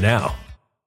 now.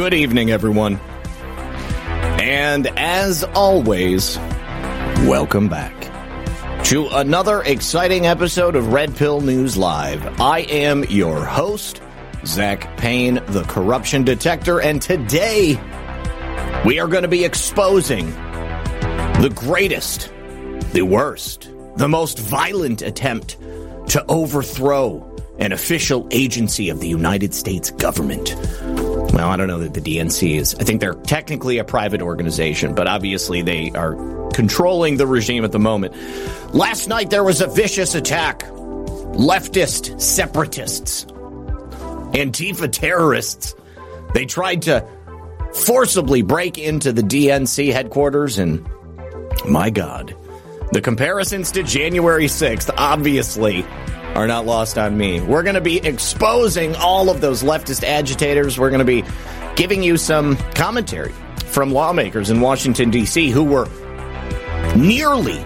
Good evening, everyone. And as always, welcome back to another exciting episode of Red Pill News Live. I am your host, Zak Paine, the corruption detector, and today we are going to be exposing the greatest, the worst, the most violent attempt to overthrow an official agency of the United States government. Well, I don't know that the DNC is. I think they're technically a private organization, but obviously they are controlling the regime at the moment. Last night there was a vicious attack. Leftist separatists, Antifa terrorists, they tried to forcibly break into the DNC headquarters, and my God, the comparisons to January 6th obviously are not lost on me. We're going to be exposing all of those leftist agitators. We're going to be giving you some commentary from lawmakers in Washington, D.C., who were nearly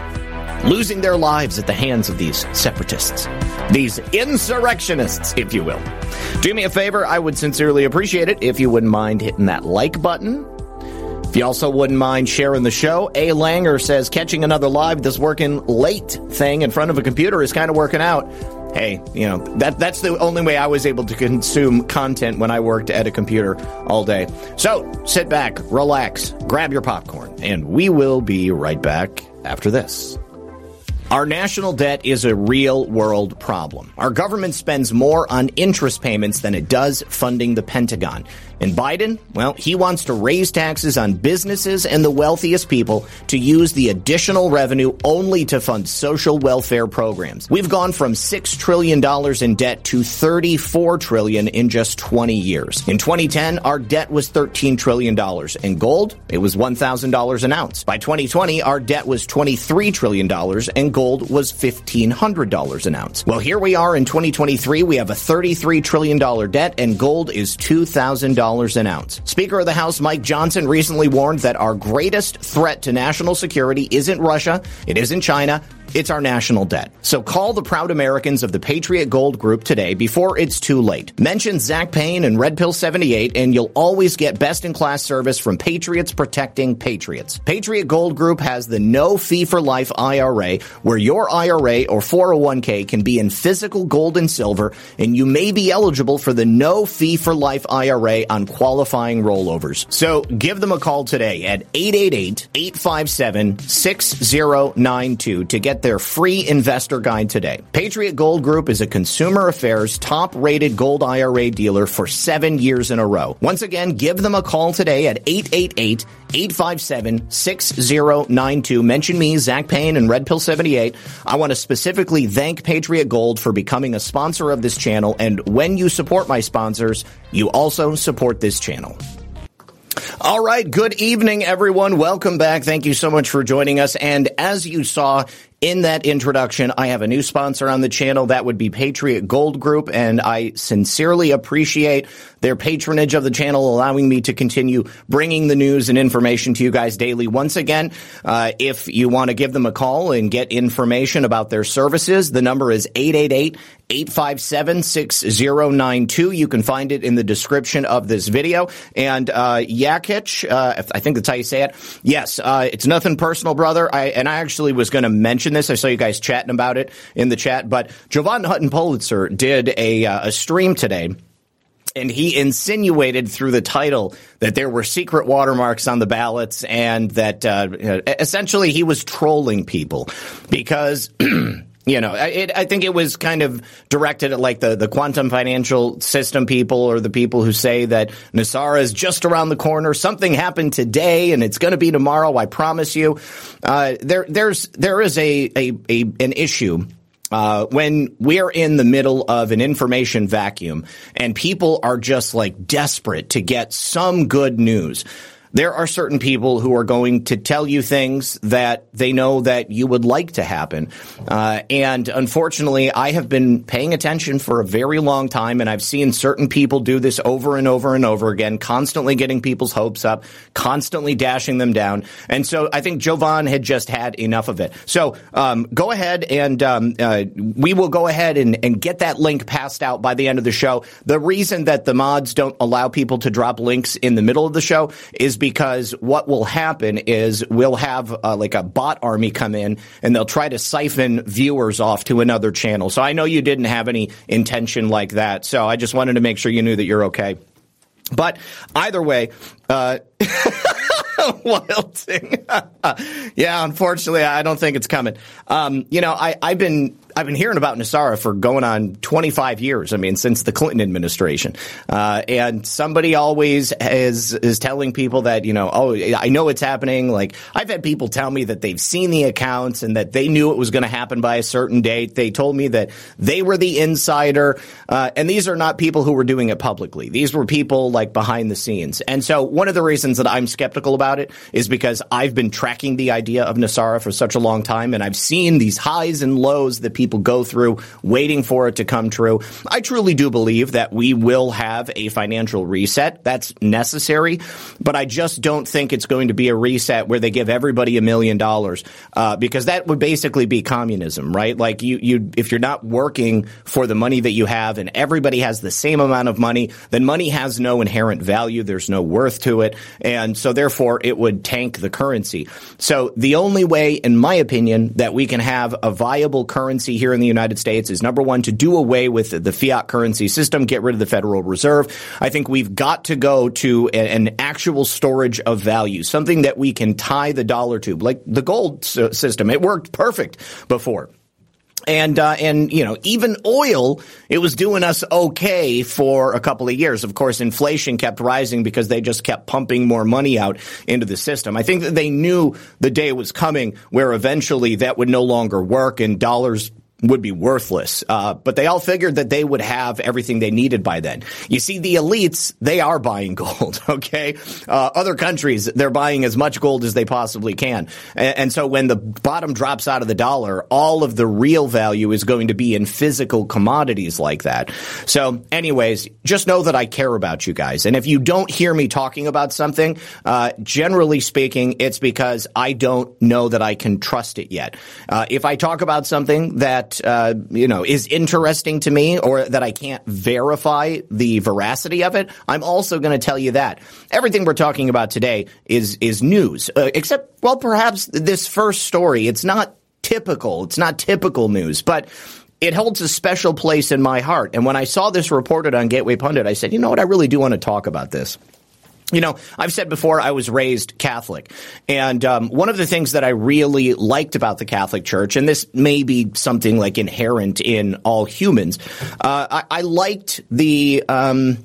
losing their lives at the hands of these separatists, these insurrectionists, if you will. Do me a favor, I would sincerely appreciate it if you wouldn't mind hitting that like button. If you also wouldn't mind sharing the show, A. Langer says catching another live, this working late thing in front of a computer is kind of working out hey, you know, that that's the only way I was able to consume content when I worked at a computer all day. So sit back, relax, grab your popcorn, and we will be right back after this. Our national debt is a real world problem. Our government spends more on interest payments than it does funding the Pentagon. And Biden, well, he wants to raise taxes on businesses and the wealthiest people to use the additional revenue only to fund social welfare programs. We've gone from $6 trillion in debt to 34 trillion in just 20 years. In 2010, our debt was $13 trillion. In gold, it was $1,000 an ounce. By 2020, our debt was $23 trillion and gold was $1,500 an ounce. Well, here we are in 2023. We have a $33 trillion debt and gold is $2,000 an ounce. Speaker of the House Mike Johnson recently warned that our greatest threat to national security isn't Russia, it isn't China, it's our national debt. So call the proud Americans of the Patriot Gold Group today before it's too late. Mention Zak Paine and Red Pill 78 and you'll always get best in class service from Patriots protecting Patriots. Patriot Gold Group has the no fee for life IRA where your IRA or 401k can be in physical gold and silver and you may be eligible for the no fee for life IRA on qualifying rollovers. So give them a call today at 888-857-6092 to get their free investor guide today. Patriot Gold Group is a consumer affairs top rated gold IRA dealer for seven years in a row. Once again, give them a call today at 888 857 6092. Mention me, Zak Paine, and Red Pill 78. I want to specifically thank Patriot Gold for becoming a sponsor of this channel. And when you support my sponsors, you also support this channel. All right. Good evening, everyone. Welcome back. Thank you so much for joining us. And as you saw in that introduction, I have a new sponsor on the channel. That would be Patriot Gold Group, and I sincerely appreciate their patronage of the channel, allowing me to continue bringing the news and information to you guys daily. Once again, uh, if you want to give them a call and get information about their services, the number is 888 857 6092. You can find it in the description of this video. And uh, uh, I think that's how you say it. Yes, uh, it's nothing personal, brother. I, and I actually was going to mention this. I saw you guys chatting about it in the chat. But Jovan Hutton Pulitzer did a, uh, a stream today and he insinuated through the title that there were secret watermarks on the ballots and that uh, essentially he was trolling people because you know, it, I think it was kind of directed at like the, the quantum financial system people or the people who say that NESARA is just around the corner. Something happened today and it's going to be tomorrow. I promise you. Uh, there, there's, there is a, a, a an issue uh, when we're in the middle of an information vacuum and people are just like desperate to get some good news there are certain people who are going to tell you things that they know that you would like to happen. Uh, and unfortunately, I have been paying attention for a very long time, and I've seen certain people do this over and over and over again, constantly getting people's hopes up, constantly dashing them down. And so I think Jovan had just had enough of it. So um, go ahead and um, uh, we will go ahead and, and get that link passed out by the end of the show. The reason that the mods don't allow people to drop links in the middle of the show is because what will happen is we'll have uh, like a bot army come in and they'll try to siphon viewers off to another channel. So I know you didn't have any intention like that. So I just wanted to make sure you knew that you're okay. But either way, uh, wild thing. yeah, unfortunately, I don't think it's coming. Um, you know, I, I've been I've been hearing about NESARA for going on 25 years. I mean, since the Clinton administration. Uh, and somebody always is, is telling people that, you know, oh, I know it's happening. Like, I've had people tell me that they've seen the accounts and that they knew it was going to happen by a certain date. They told me that they were the insider. Uh, and these are not people who were doing it publicly. These were people like behind the scenes. And so one of the reasons that I'm skeptical about it is because I've been tracking the idea of NESARA for such a long time and I've seen these highs and lows that people people go through waiting for it to come true. I truly do believe that we will have a financial reset. That's necessary, but I just don't think it's going to be a reset where they give everybody a million dollars, uh, because that would basically be communism, right? Like you, you, if you're not working for the money that you have and everybody has the same amount of money, then money has no inherent value. There's no worth to it. And so therefore it would tank the currency. So the only way, in my opinion, that we can have a viable currency here in the United States is number one, to do away with the fiat currency system, get rid of the Federal Reserve. I think we've got to go to an actual storage of value, something that we can tie the dollar to, like the gold system. It worked perfect before and uh, and you know even oil it was doing us okay for a couple of years of course inflation kept rising because they just kept pumping more money out into the system i think that they knew the day was coming where eventually that would no longer work and dollars would be worthless. Uh, but they all figured that they would have everything they needed by then. You see, the elites, they are buying gold, okay? Uh, other countries, they're buying as much gold as they possibly can. And, and, so when the bottom drops out of the dollar, all of the real value is going to be in physical commodities like that. So anyways, just know that I care about you guys. And if you don't hear me talking about something, uh, generally speaking, it's because I don't know that I can trust it yet. Uh, if I talk about something that uh, you know is interesting to me or that I can't verify the veracity of it, I'm also going to tell you that everything we're talking about today is is news, uh, except well, perhaps this first story. It's not typical. It's not typical news, but it holds a special place in my heart. And when I saw this reported on Gateway Pundit, I said, you know what? I really do want to talk about this. You know, I've said before I was raised Catholic, and um, one of the things that I really liked about the Catholic Church, and this may be something like inherent in all humans, uh, I, I, liked the. Um,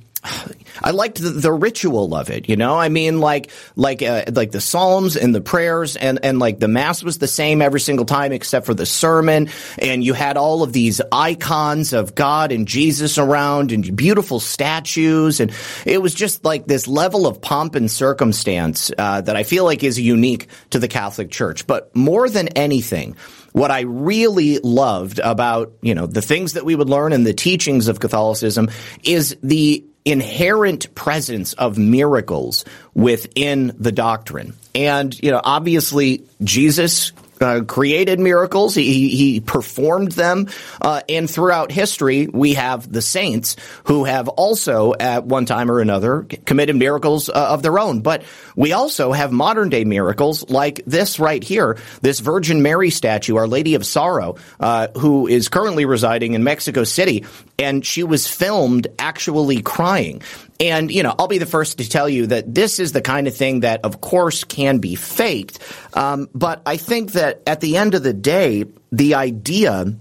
I liked the, the, ritual of it, you know. I mean, like like uh, like the psalms and the prayers, and and like the mass was the same every single time except for the sermon, and you had all of these icons of God and Jesus around, and beautiful statues, and it was just like this level of pomp and circumstance uh, that I feel like is unique to the Catholic Church. But more than anything, what I really loved about, you know, the things that we would learn in the teachings of Catholicism is the inherent presence of miracles within the doctrine. And, you know, obviously Jesus uh, created miracles. He, he performed them. Uh, and throughout history, we have the saints who have also, at one time or another, committed miracles uh, of their own. But we also have modern day miracles like this right here, this Virgin Mary statue, Our Lady of Sorrow, uh, who is currently residing in Mexico City. And she was filmed actually crying. And, you know, I'll be the first to tell you that this is the kind of thing that, of course, can be faked. Um, but I think that at the end of the day, the idea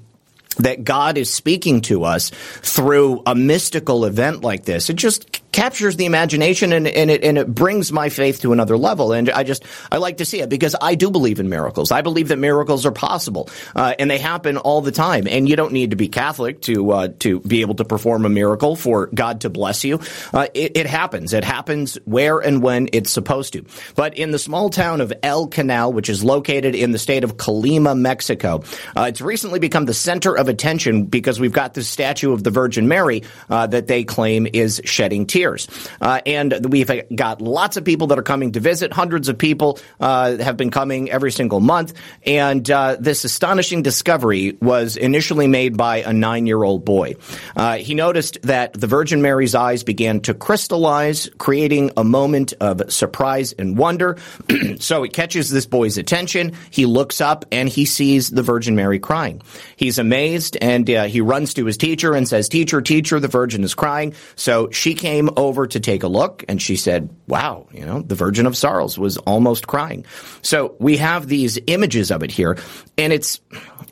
that God is speaking to us through a mystical event like this, it just captures the imagination and, and, it, and it brings my faith to another level. And I just, I like to see it because I do believe in miracles. I believe that miracles are possible, uh, and they happen all the time. And you don't need to be Catholic to, uh, to be able to perform a miracle for God to bless you. Uh, it, it, happens. It happens where and when it's supposed to. But in the small town of El Canal, which is located in the state of Colima, Mexico, uh, it's recently become the center of attention because we've got this statue of the Virgin Mary uh, that they claim is shedding tears. Uh, and we've got lots of people that are coming to visit. Hundreds of people uh, have been coming every single month. And uh, this astonishing discovery was initially made by a nine year old boy. Uh, he noticed that the Virgin Mary's eyes began to crystallize, creating a moment of surprise and wonder. so it catches this boy's attention. He looks up and he sees the Virgin Mary crying. He's amazed and uh, he runs to his teacher and says, Teacher, teacher, the Virgin is crying. So she came over to take a look and she said, wow, you know, the Virgin of Sorrows was almost crying. So we have these images of it here and it's,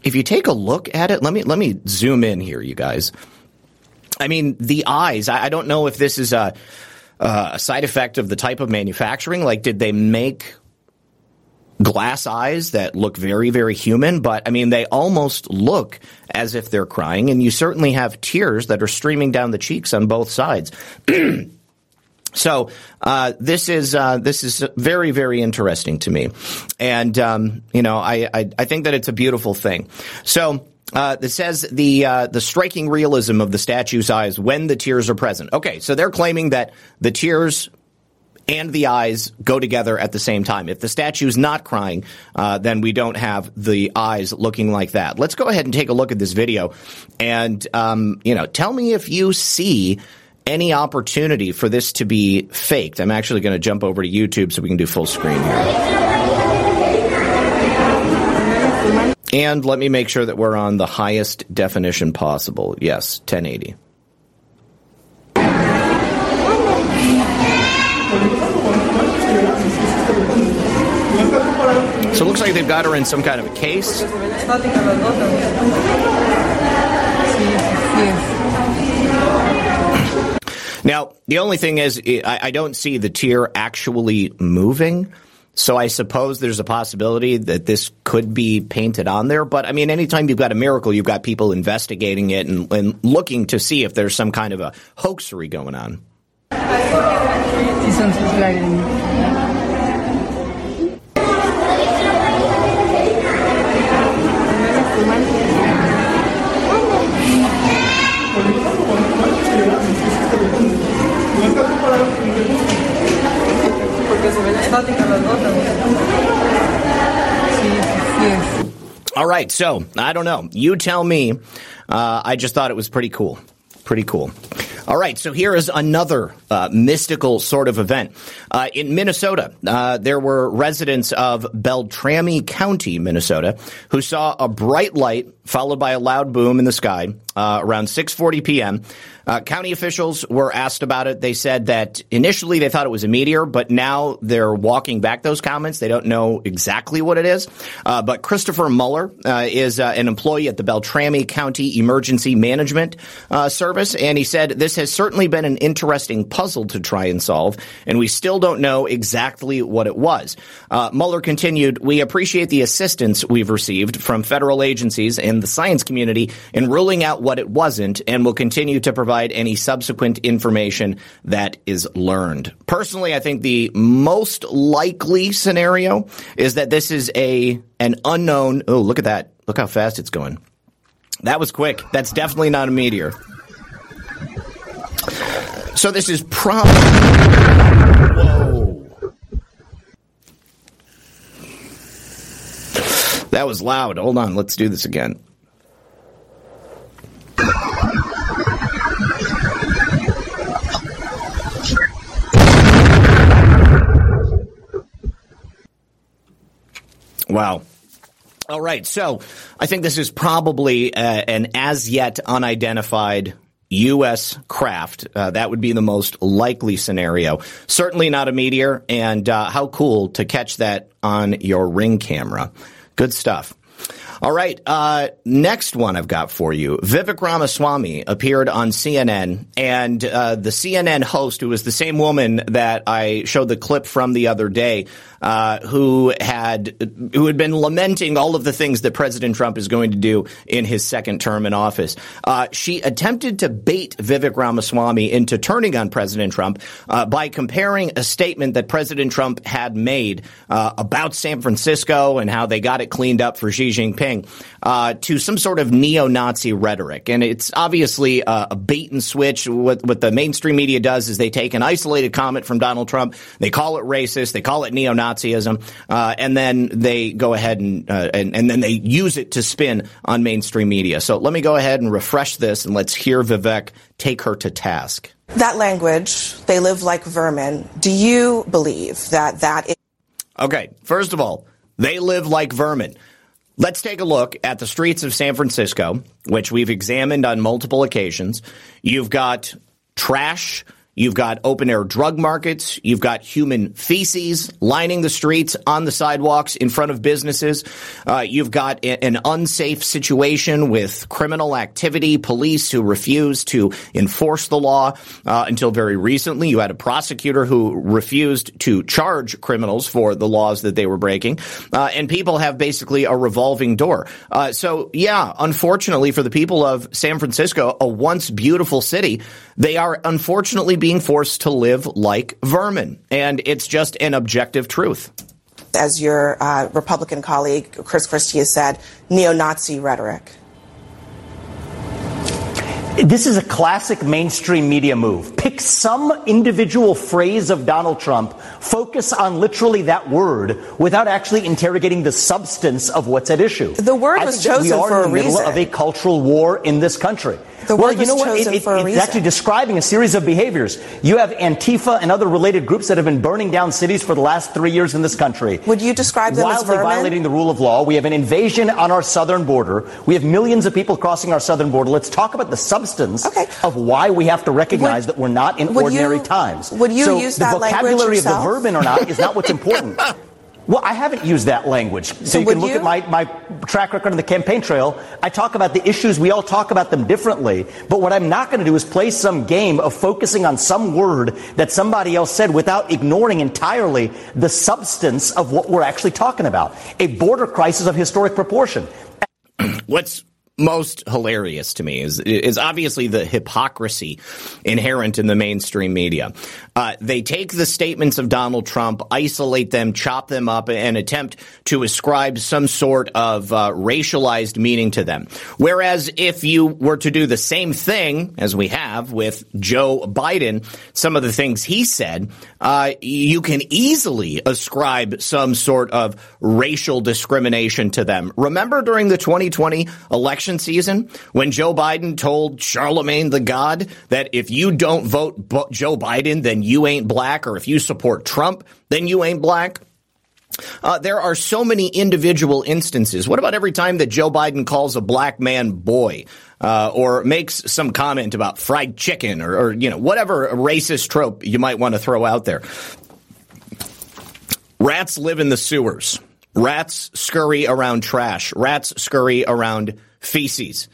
if you take a look at it, let me, let me zoom in here, you guys. I mean, the eyes, I, I don't know if this is a, a side effect of the type of manufacturing. Like, did they make glass eyes that look very, very human, but I mean, they almost look as if they're crying, and you certainly have tears that are streaming down the cheeks on both sides. So uh, this is uh, this is very very interesting to me, and um, you know I, I, I think that it's a beautiful thing. So. Uh, it says the uh, the striking realism of the statue's eyes when the tears are present. Okay, so they're claiming that the tears and the eyes go together at the same time. If the statue's not crying, uh, then we don't have the eyes looking like that. Let's go ahead and take a look at this video, and um, you know, tell me if you see any opportunity for this to be faked. I'm actually going to jump over to YouTube so we can do full screen here. And let me make sure that we're on the highest definition possible. Yes, 1080. So it looks like they've got her in some kind of a case. Now, the only thing is, eh, I, don't see the tear actually moving. So I suppose there's a possibility that this could be painted on there. But I mean, anytime you've got a miracle, you've got people investigating it and, and looking to see if there's some kind of a hoaxery going on. All right, so I don't know. You tell me. Uh, I just thought it was pretty cool. Pretty cool. All right, so here is another uh, mystical sort of event. Uh, in Minnesota, uh, there were residents of Beltrami County, Minnesota, who saw a bright light followed by a loud boom in the sky uh, around 6:40 p.m. Uh, county officials were asked about it. They said that initially they thought it was a meteor, but now they're walking back those comments. They don't know exactly what it is. Uh, but Christopher Muller uh, is uh, an employee at the Beltrami County Emergency Management uh, Service, and he said this has certainly been an interesting puzzle to try and solve, and we still don't know exactly what it was. Mueller continued, "We appreciate the assistance we've received from federal agencies and the science community in ruling out what it wasn't, and will continue to provide." any subsequent information that is learned. Personally, I think the most likely scenario is that this is a an unknown. Oh, look at that! Look how fast it's going. That was quick. That's definitely not a meteor. So this is probably. Whoa. That was loud. Hold on. Let's do this again. Wow. All right. So I think this is probably uh, an as yet unidentified U.S. craft. Uh, that would be the most likely scenario. Certainly not a meteor. And uh, how cool to catch that on your ring camera. Good stuff. All right. Uh, next one I've got for you. Vivek Ramaswamy appeared on CNN, and uh, the CNN host, who was the same woman that I showed the clip from the other day, uh, who had who had been lamenting all of the things that President Trump is going to do in his second term in office. Uh, she attempted to bait Vivek Ramaswamy into turning on President Trump uh, by comparing a statement that President Trump had made uh, about San Francisco and how they got it cleaned up for Xi Jinping uh, to some sort of neo-Nazi rhetoric. And it's obviously a, a bait and switch. What, what the mainstream media does is they take an isolated comment from Donald Trump, they call it racist, they call it neo-Nazism, uh, and then they go ahead and, uh, and, and then they use it to spin on mainstream media. So let me go ahead and refresh this, and let's hear Vivek take her to task. That language, they live like vermin. Do you believe that that is? Okay, first of all, they live like vermin. Let's take a look at the streets of San Francisco, which we've examined on multiple occasions. You've got trash You've got open air drug markets. You've got human feces lining the streets, on the sidewalks, in front of businesses. Uh, you've got a- an unsafe situation with criminal activity, police who refuse to enforce the law. Uh, until very recently, you had a prosecutor who refused to charge criminals for the laws that they were breaking. Uh, and people have basically a revolving door. Uh, so, yeah, unfortunately for the people of San Francisco, a once beautiful city, they are unfortunately being forced to live like vermin. And it's just an objective truth. As your uh, Republican colleague, Chris Christie, has said, neo Nazi rhetoric. This is a classic mainstream media move. Pick some individual phrase of Donald Trump, focus on literally that word without actually interrogating the substance of what's at issue. The word I was think that we chosen are for in the a middle reason. of a cultural war in this country. The well, word you know what? It- it- it's reason. actually describing a series of behaviors. You have Antifa and other related groups that have been burning down cities for the last three years in this country. Would you describe them as Wildly vermin? violating the rule of law. We have an invasion on our southern border. We have millions of people crossing our southern border. Let's talk about the substance Okay. of why we have to recognize Would- that we're not in ordinary you- times. would you so use the that language vocabulary of the yourself? vermin or not is not what's important. Well, I haven't used that language. So, So you can look you? at my, my track record on the campaign trail. I talk about the issues. We all talk about them differently. But what I'm not going to do is play some game of focusing on some word that somebody else said without ignoring entirely the substance of what we're actually talking about. A border crisis of historic proportion. What's most hilarious to me is is obviously the hypocrisy inherent in the mainstream media. Uh, they take the statements of Donald Trump, isolate them, chop them up, and attempt to ascribe some sort of uh, racialized meaning to them. Whereas if you were to do the same thing as we have with Joe Biden, some of the things he said, uh, you can easily ascribe some sort of racial discrimination to them. Remember during the 2020 election season when Joe Biden told Charlemagne the God that if you don't vote Joe Biden, then you ain't black, or if you support Trump, then you ain't black? Uh, there are so many individual instances. What about every time that Joe Biden calls a black man boy? Uh, or makes some comment about fried chicken or, or, you know, whatever racist trope you might want to throw out there. Rats live in the sewers. Rats scurry around trash. Rats scurry around feces.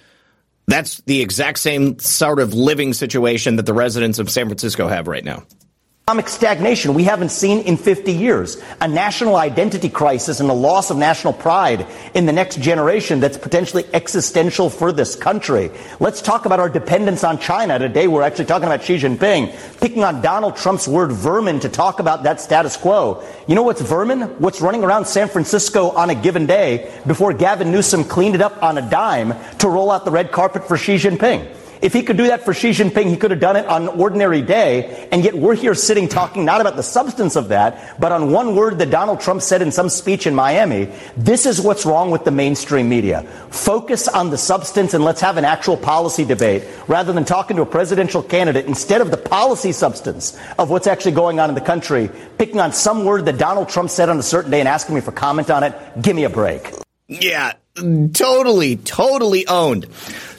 That's the exact same sort of living situation that the residents of San Francisco have right now economic stagnation we haven't seen in 50 years, a national identity crisis and a loss of national pride in the next generation that's potentially existential for this country. Let's talk about our dependence on China. Today we're actually talking about Xi Jinping, picking on Donald Trump's word vermin to talk about that status quo. You know what's vermin? What's running around San Francisco on a given day before Gavin Newsom cleaned it up on a dime to roll out the red carpet for Xi Jinping. If he could do that for Xi Jinping, he could have done it on an ordinary day. And yet we're here sitting talking not about the substance of that, but on one word that Donald Trump said in some speech in Miami. This is what's wrong with the mainstream media. Focus on the substance and let's have an actual policy debate rather than talking to a presidential candidate instead of the policy substance of what's actually going on in the country, picking on some word that Donald Trump said on a certain day and asking me for comment on it. Give me a break. Yeah, totally, totally owned.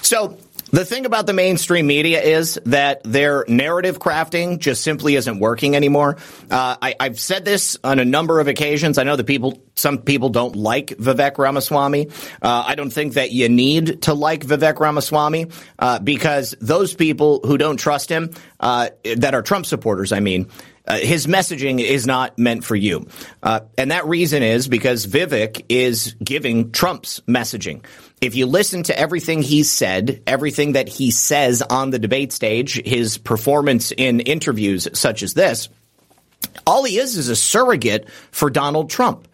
So the thing about the mainstream media is that their narrative crafting just simply isn't working anymore. Uh, I, have said this on a number of occasions. I know that people, some people don't like Vivek Ramaswamy. Uh, I don't think that you need to like Vivek Ramaswamy uh, because those people who don't trust him, uh, that are Trump supporters, I mean, uh, his messaging is not meant for you. Uh, and that reason is because Vivek is giving Trump's messaging. If you listen to everything he said, everything that he says on the debate stage, his performance in interviews such as this, all he is is a surrogate for Donald Trump.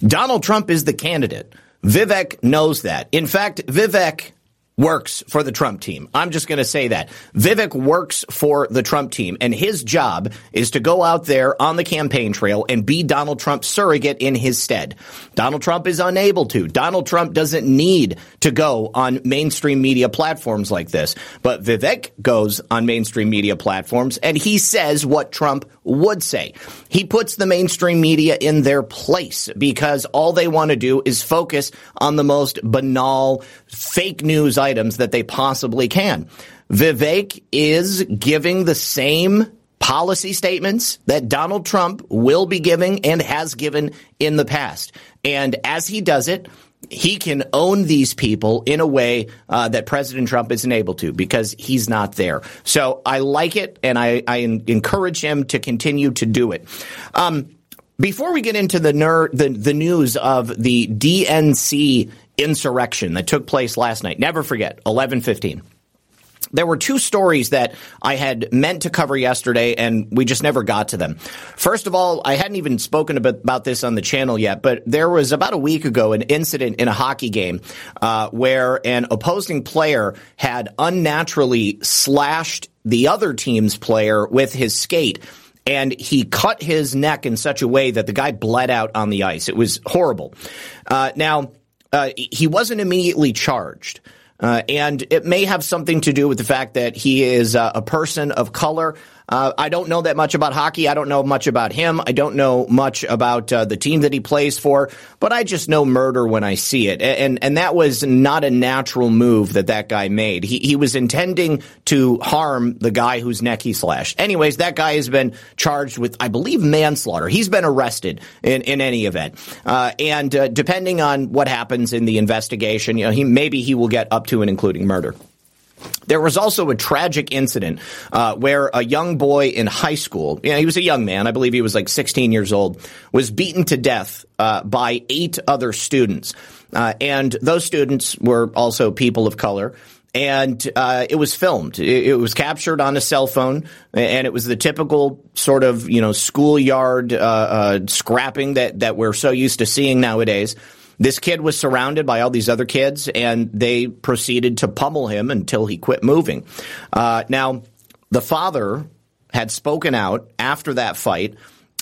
Donald Trump is the candidate. Vivek knows that. In fact, Vivek works for the Trump team. I'm just going to say that. Vivek works for the Trump team, and his job is to go out there on the campaign trail and be Donald Trump's surrogate in his stead. Donald Trump is unable to. Donald Trump doesn't need to go on mainstream media platforms like this. But Vivek goes on mainstream media platforms and he says what Trump would say. He puts the mainstream media in their place because all they want to do is focus on the most banal fake news items that they possibly can. Vivek is giving the same policy statements that Donald Trump will be giving and has given in the past. And as he does it, he can own these people in a way uh, that President Trump isn't able to because he's not there. So I like it, and I, I encourage him to continue to do it. Um, before we get into the, ner- the the news of the DNC insurrection that took place last night, never forget, eleven fifteen there were two stories that I had meant to cover yesterday, and we just never got to them. First of all, I hadn't even spoken about this on the channel yet, but there was about a week ago an incident in a hockey game uh, where an opposing player had unnaturally slashed the other team's player with his skate and he cut his neck in such a way that the guy bled out on the ice. It was horrible. Uh, now, uh, he wasn't immediately charged. Uh, and it may have something to do with the fact that he is uh, a person of color. Uh, I don't know that much about hockey. I don't know much about him. I don't know much about uh, the team that he plays for, but I just know murder when I see it. And, and that was not a natural move that that guy made. He, he was intending to harm the guy whose neck he slashed. Anyways, that guy has been charged with, I believe, manslaughter. He's been arrested in, in any event. Uh, and uh, depending on what happens in the investigation, you know, he, maybe he will get up to and including murder. There was also a tragic incident uh, where a young boy in high school, you know, he was a young man, I believe he was like 16 years old, was beaten to death uh, by eight other students. Uh, and those students were also people of color. And uh, it was filmed. It, it, was captured on a cell phone, and it was the typical sort of you know schoolyard uh, uh, scrapping that that we're so used to seeing nowadays. This kid was surrounded by all these other kids, and they proceeded to pummel him until he quit moving. Uh, now, the father had spoken out after that fight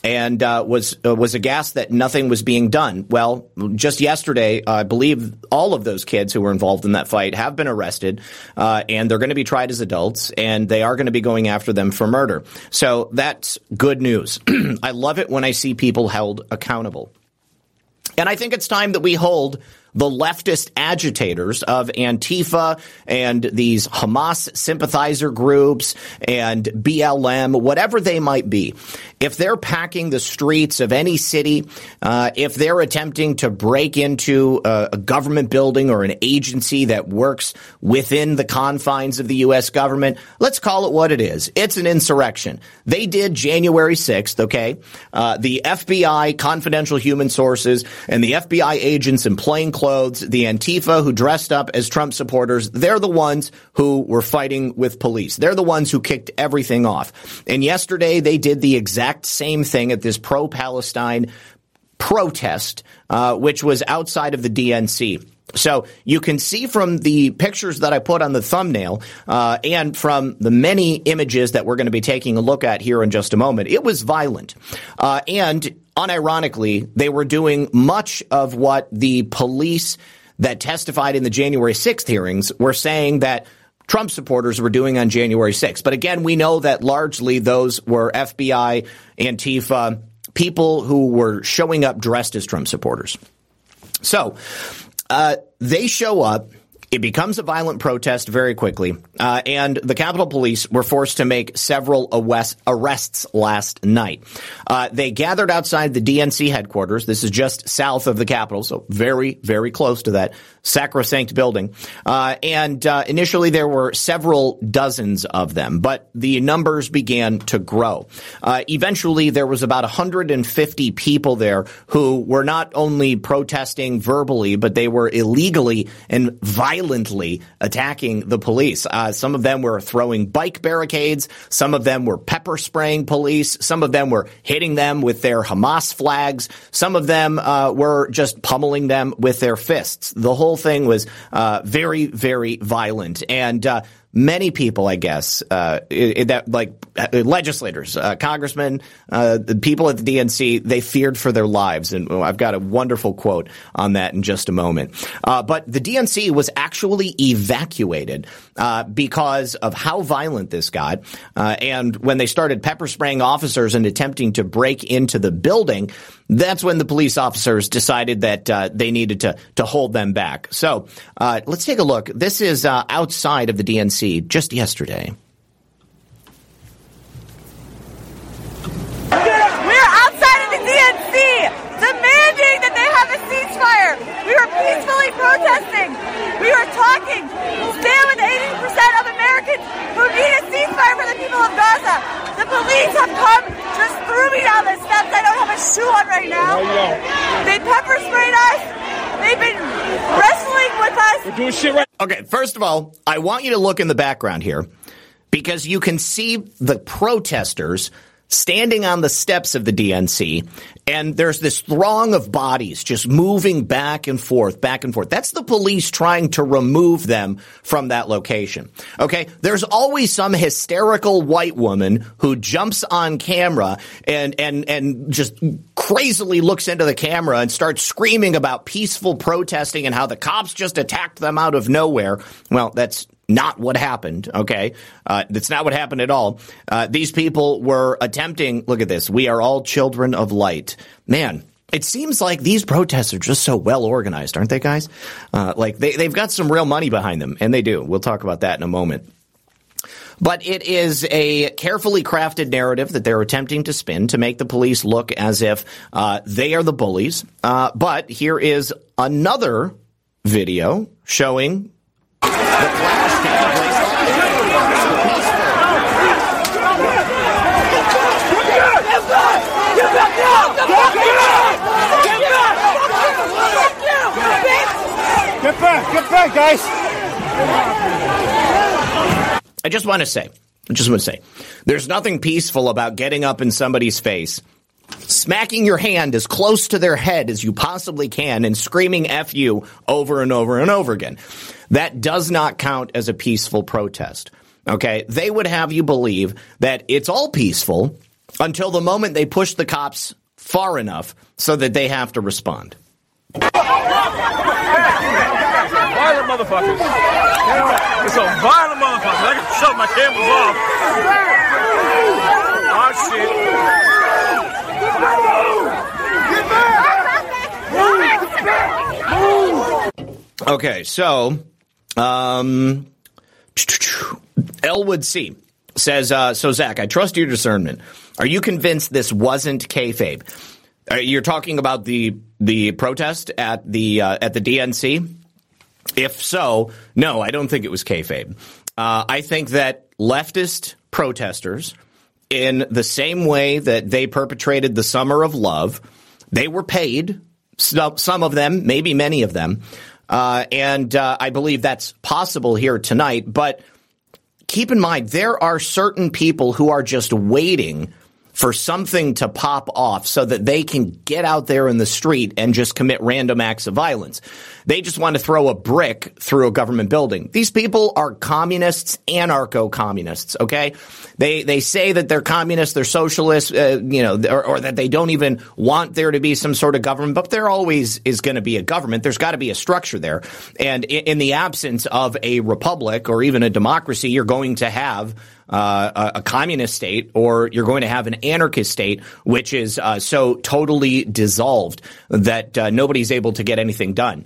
and uh, was uh, was aghast that nothing was being done. Well, just yesterday, uh, I believe all of those kids who were involved in that fight have been arrested, uh, and they're going to be tried as adults, and they are going to be going after them for murder. So that's good news. I love it when I see people held accountable. And I think it's time that we hold the leftist agitators of Antifa and these Hamas sympathizer groups and BLM, whatever they might be, if they're packing the streets of any city, uh, if they're attempting to break into a, a government building or an agency that works within the confines of the U.S. government, let's call it what it is. It's an insurrection. They did January 6th, okay? Uh, the FBI, confidential human sources, and the FBI agents in plain clothes, the Antifa who dressed up as Trump supporters, they're the ones who were fighting with police. They're the ones who kicked everything off. And yesterday they did the exact exact same thing at this pro Palestine protest, uh, which was outside of the DNC. So you can see from the pictures that I put on the thumbnail uh, and from the many images that we're going to be taking a look at here in just a moment, it was violent. Uh, and unironically, they were doing much of what the police that testified in the January 6th hearings were saying that Trump supporters were doing on January 6th. But again, we know that largely those were FBI, Antifa, people who were showing up dressed as Trump supporters. So uh, they show up. It becomes a violent protest very quickly, uh, and the Capitol Police were forced to make several arrests last night. Uh, they gathered outside the DNC headquarters. This is just south of the Capitol, so very, very close to that sacrosanct building. Uh, and uh, initially there were several dozens of them, but the numbers began to grow. Uh, eventually there was about 150 people there who were not only protesting verbally, but they were illegally and violently attacking the police. Uh, some of them were throwing bike barricades. Some of them were pepper spraying police. Some of them were hitting them with their Hamas flags. Some of them uh, were just pummeling them with their fists. The whole whole thing was uh, very, very violent. And uh, many people, I guess, uh, that like uh, legislators, uh, congressmen, uh, the people at the DNC, they feared for their lives, and I've got a wonderful quote on that in just a moment. Uh, but the DNC was actually evacuated uh, because of how violent this got, uh, and when they started pepper spraying officers and attempting to break into the building, that's when the police officers decided that uh, they needed to to hold them back. So uh, let's take a look. This is outside of the DNC just yesterday. We're outside of the DNC demanding that they have a ceasefire. We were peacefully protesting. We were talking. Stand with 80% of Americans who need a ceasefire for the people of Gaza. The police have come, just threw me down the steps. I don't have a shoe on right now. They pepper sprayed us. They've been wrestling with us. We're doing shit right. Okay, first of all, I want you to look in the background here because you can see the protesters standing on the steps of the DNC, and there's this throng of bodies just moving back and forth, back and forth. That's the police trying to remove them from that location. Okay. There's always some hysterical white woman who jumps on camera and, and, and just crazily looks into the camera and starts screaming about peaceful protesting and how the cops just attacked them out of nowhere. Well, that's not what happened. Okay, uh, that's not what happened at all. Uh, these people were attempting. Look at this. We are all children of light. Man, it seems like these protests are just so well organized, aren't they, guys? Uh, like they, they've got some real money behind them, and they do. We'll talk about that in a moment. But it is a carefully crafted narrative that they're attempting to spin to make the police look as if uh, they are the bullies. Uh, but here is another video showing the clash taking place Get back! Guys! I just want to say, I just want to say, there's nothing peaceful about getting up in somebody's face smacking your hand as close to their head as you possibly can and screaming F you over and over and over again. That does not count as a peaceful protest. Okay. They would have you believe that it's all peaceful until the moment they push the cops far enough so that they have to respond. Violent motherfuckers. It's a violent motherfucker. I can shut my cameras off. Oh shit. Okay, so um, Elwood C says, uh, so Zak, I trust your discernment. Are you convinced this wasn't kayfabe? Uh, you're talking about the the protest at the uh, at the DNC. If so, no, I don't think it was kayfabe. Uh, I think that leftist protesters, in the same way that they perpetrated the Summer of Love, they were paid. Some, of them, maybe many of them, uh, and uh, I believe that's possible here tonight. But keep in mind, there are certain people who are just waiting for something to pop off so that they can get out there in the street and just commit random acts of violence. They just want to throw a brick through a government building. These people are communists, anarcho-communists, okay? They, they say that they're communists, they're socialists, uh, you know, or, or that they don't even want there to be some sort of government, but there always is going to be a government. There's got to be a structure there. And in, in the absence of a republic or even a democracy, you're going to have uh, a, communist state or you're going to have an anarchist state, which is uh, so totally dissolved that uh, nobody's able to get anything done.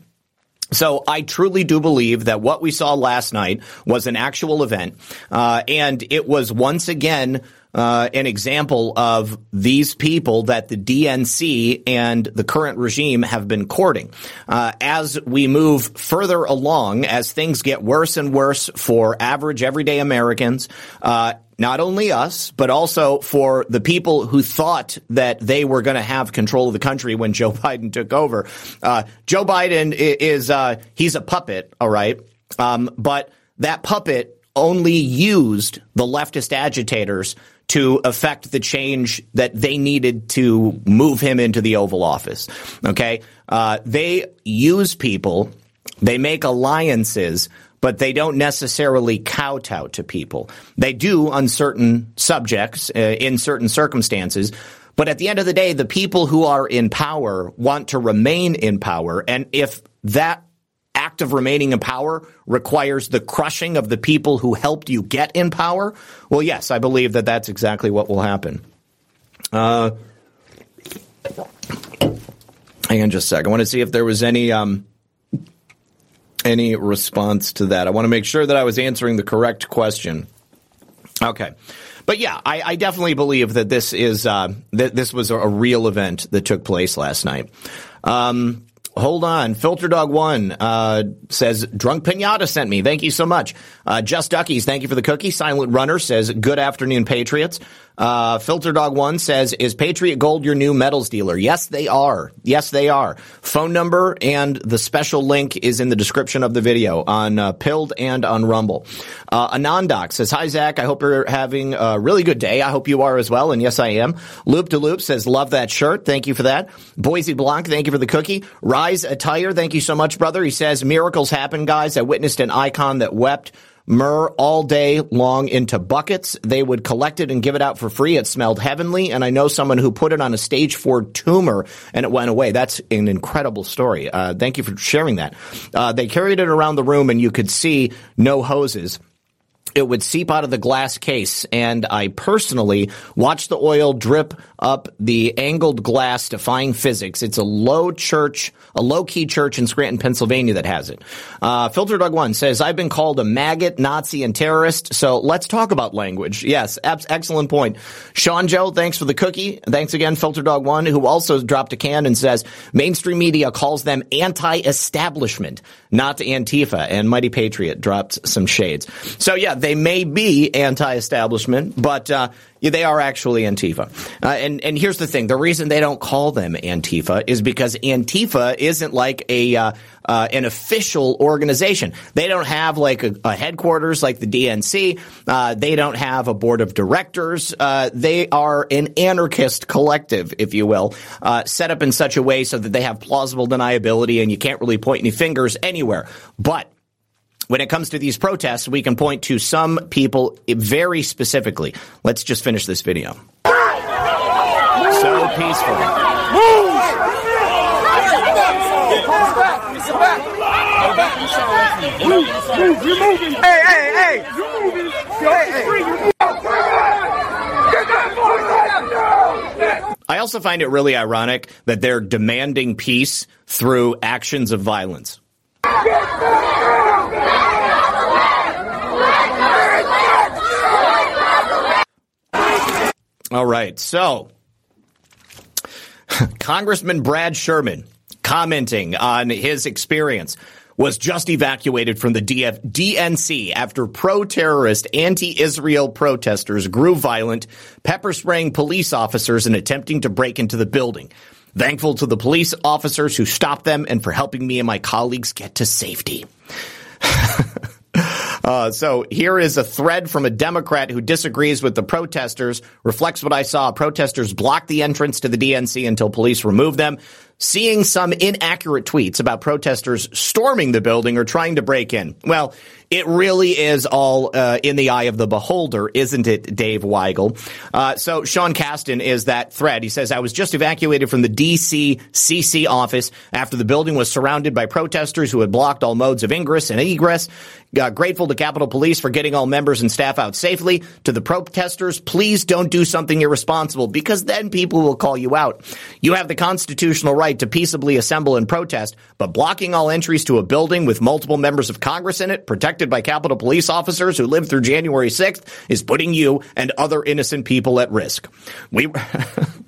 So I truly do believe that what we saw last night was an actual event, uh, and it was once again uh, an example of these people that the DNC and the current regime have been courting. Uh, as we move further along, as things get worse and worse for average everyday Americans, uh, not only us, but also for the people who thought that they were going to have control of the country when Joe Biden took over. Uh, Joe Biden is, uh, he's a puppet, all right? Um, but that puppet only used the leftist agitators to affect the change that they needed to move him into the Oval Office. Okay. Uh, they use people, they make alliances, but they don't necessarily kowtow to people. They do on certain subjects, uh, in certain circumstances. But at the end of the day, the people who are in power want to remain in power. And if that act of remaining in power requires the crushing of the people who helped you get in power? Well, yes, I believe that that's exactly what will happen. Uh, hang on just a sec. I want to see if there was any um, any response to that. I want to make sure that I was answering the correct question. Okay. But yeah, I, I definitely believe that this is uh, that this was a, real event that took place last night. Um, Hold on. Filter Dog One uh, says Drunk Pinata sent me. Thank you so much. Uh, Just Duckies, thank you for the cookie. Silent Runner says Good afternoon, Patriots. Uh, Filter Dog One says, "Is Patriot Gold your new metals dealer?" Yes, they are. Yes, they are. Phone number and the special link is in the description of the video on uh, Pilled and on Rumble. Uh, Anandoc says, "Hi Zak, I hope you're having a really good day. I hope you are as well." And yes, I am. Loop to Loop says, "Love that shirt. Thank you for that." Boise Blanc, thank you for the cookie. Rise Attire, thank you so much, brother. He says, "Miracles happen, guys. I witnessed an icon that wept." Myrrh all day long into buckets. They would collect it and give it out for free. It smelled heavenly. And I know someone who put it on a stage four tumor and it went away. That's an incredible story. Uh, thank you for sharing that. Uh, they carried it around the room and you could see no hoses it would seep out of the glass case and I personally watched the oil drip up the angled glass defying physics. It's a low church, a low key church in Scranton, Pennsylvania that has it. Uh, Filter Dog One says, I've been called a maggot, Nazi, and terrorist. So let's talk about language. Yes, ab- excellent point. Sean Joe, thanks for the cookie. Thanks again, Filter Dog One, who also dropped a can and says, mainstream media calls them anti-establishment, not Antifa. And Mighty Patriot dropped some shades. So yeah, they may be anti-establishment, but uh, they are actually Antifa. Uh, and and here's the thing: the reason they don't call them Antifa is because Antifa isn't like a uh, uh, an official organization. They don't have like a, a headquarters like the DNC. Uh, they don't have a board of directors. Uh, they are an anarchist collective, if you will, set up in such a way so that they have plausible deniability, and you can't really point any fingers anywhere. But when it comes to these protests, we can point to some people very specifically. Let's just finish this video. So peaceful. I also find it really ironic that they're demanding peace through actions of violence. All right. So, Congressman Brad Sherman commenting on his experience was just evacuated from the DF- DNC after pro-terrorist anti-Israel protesters grew violent, pepper spraying police officers and attempting to break into the building. Thankful to the police officers who stopped them and for helping me and my colleagues get to safety. Uh, so here is a thread from a Democrat who disagrees with the protesters, reflects what I saw. Protesters blocked the entrance to the DNC until police removed them. Seeing some inaccurate tweets about protesters storming the building or trying to break in. Well, it really is all uh, in the eye of the beholder, isn't it, Dave Weigel? Uh, so Sean Casten is that thread. He says, I was just evacuated from the DC CC office after the building was surrounded by protesters who had blocked all modes of ingress and egress. Uh, grateful to Capitol Police for getting all members and staff out safely. To the protesters, please don't do something irresponsible because then people will call you out. You have the constitutional right to peaceably assemble and protest, but blocking all entries to a building with multiple members of Congress in it, protected by Capitol Police officers who lived through January 6th, is putting you and other innocent people at risk. We.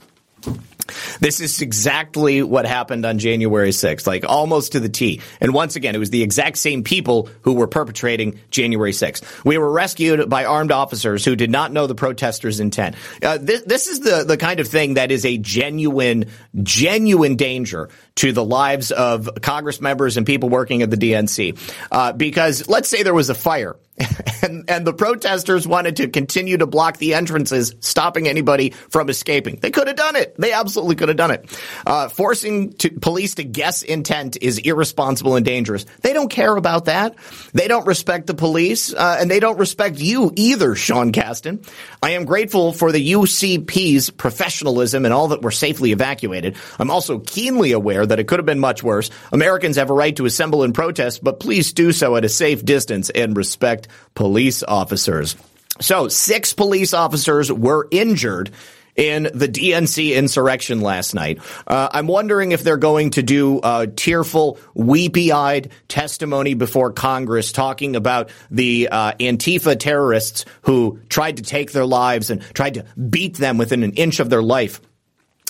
This is exactly what happened on January 6th, like almost to the T. And once again, it was the exact same people who were perpetrating January 6th. We were rescued by armed officers who did not know the protesters' intent. Uh, this, this is the, the kind of thing that is a genuine, genuine danger to the lives of Congress members and people working at the DNC. Uh, because let's say there was a fire and, and the protesters wanted to continue to block the entrances, stopping anybody from escaping. They could have done it. They absolutely could have done it. Uh, forcing to, police to guess intent is irresponsible and dangerous. They don't care about that. They don't respect the police, uh, and they don't respect you either, Sean Casten. I am grateful for the UCP's professionalism and all that were safely evacuated. I'm also keenly aware that it could have been much worse. Americans have a right to assemble and protest, but please do so at a safe distance and respect police officers. So six police officers were injured in the DNC insurrection last night. Uh, I'm wondering if they're going to do a tearful, weepy-eyed testimony before Congress talking about the uh, Antifa terrorists who tried to take their lives and tried to beat them within an inch of their life.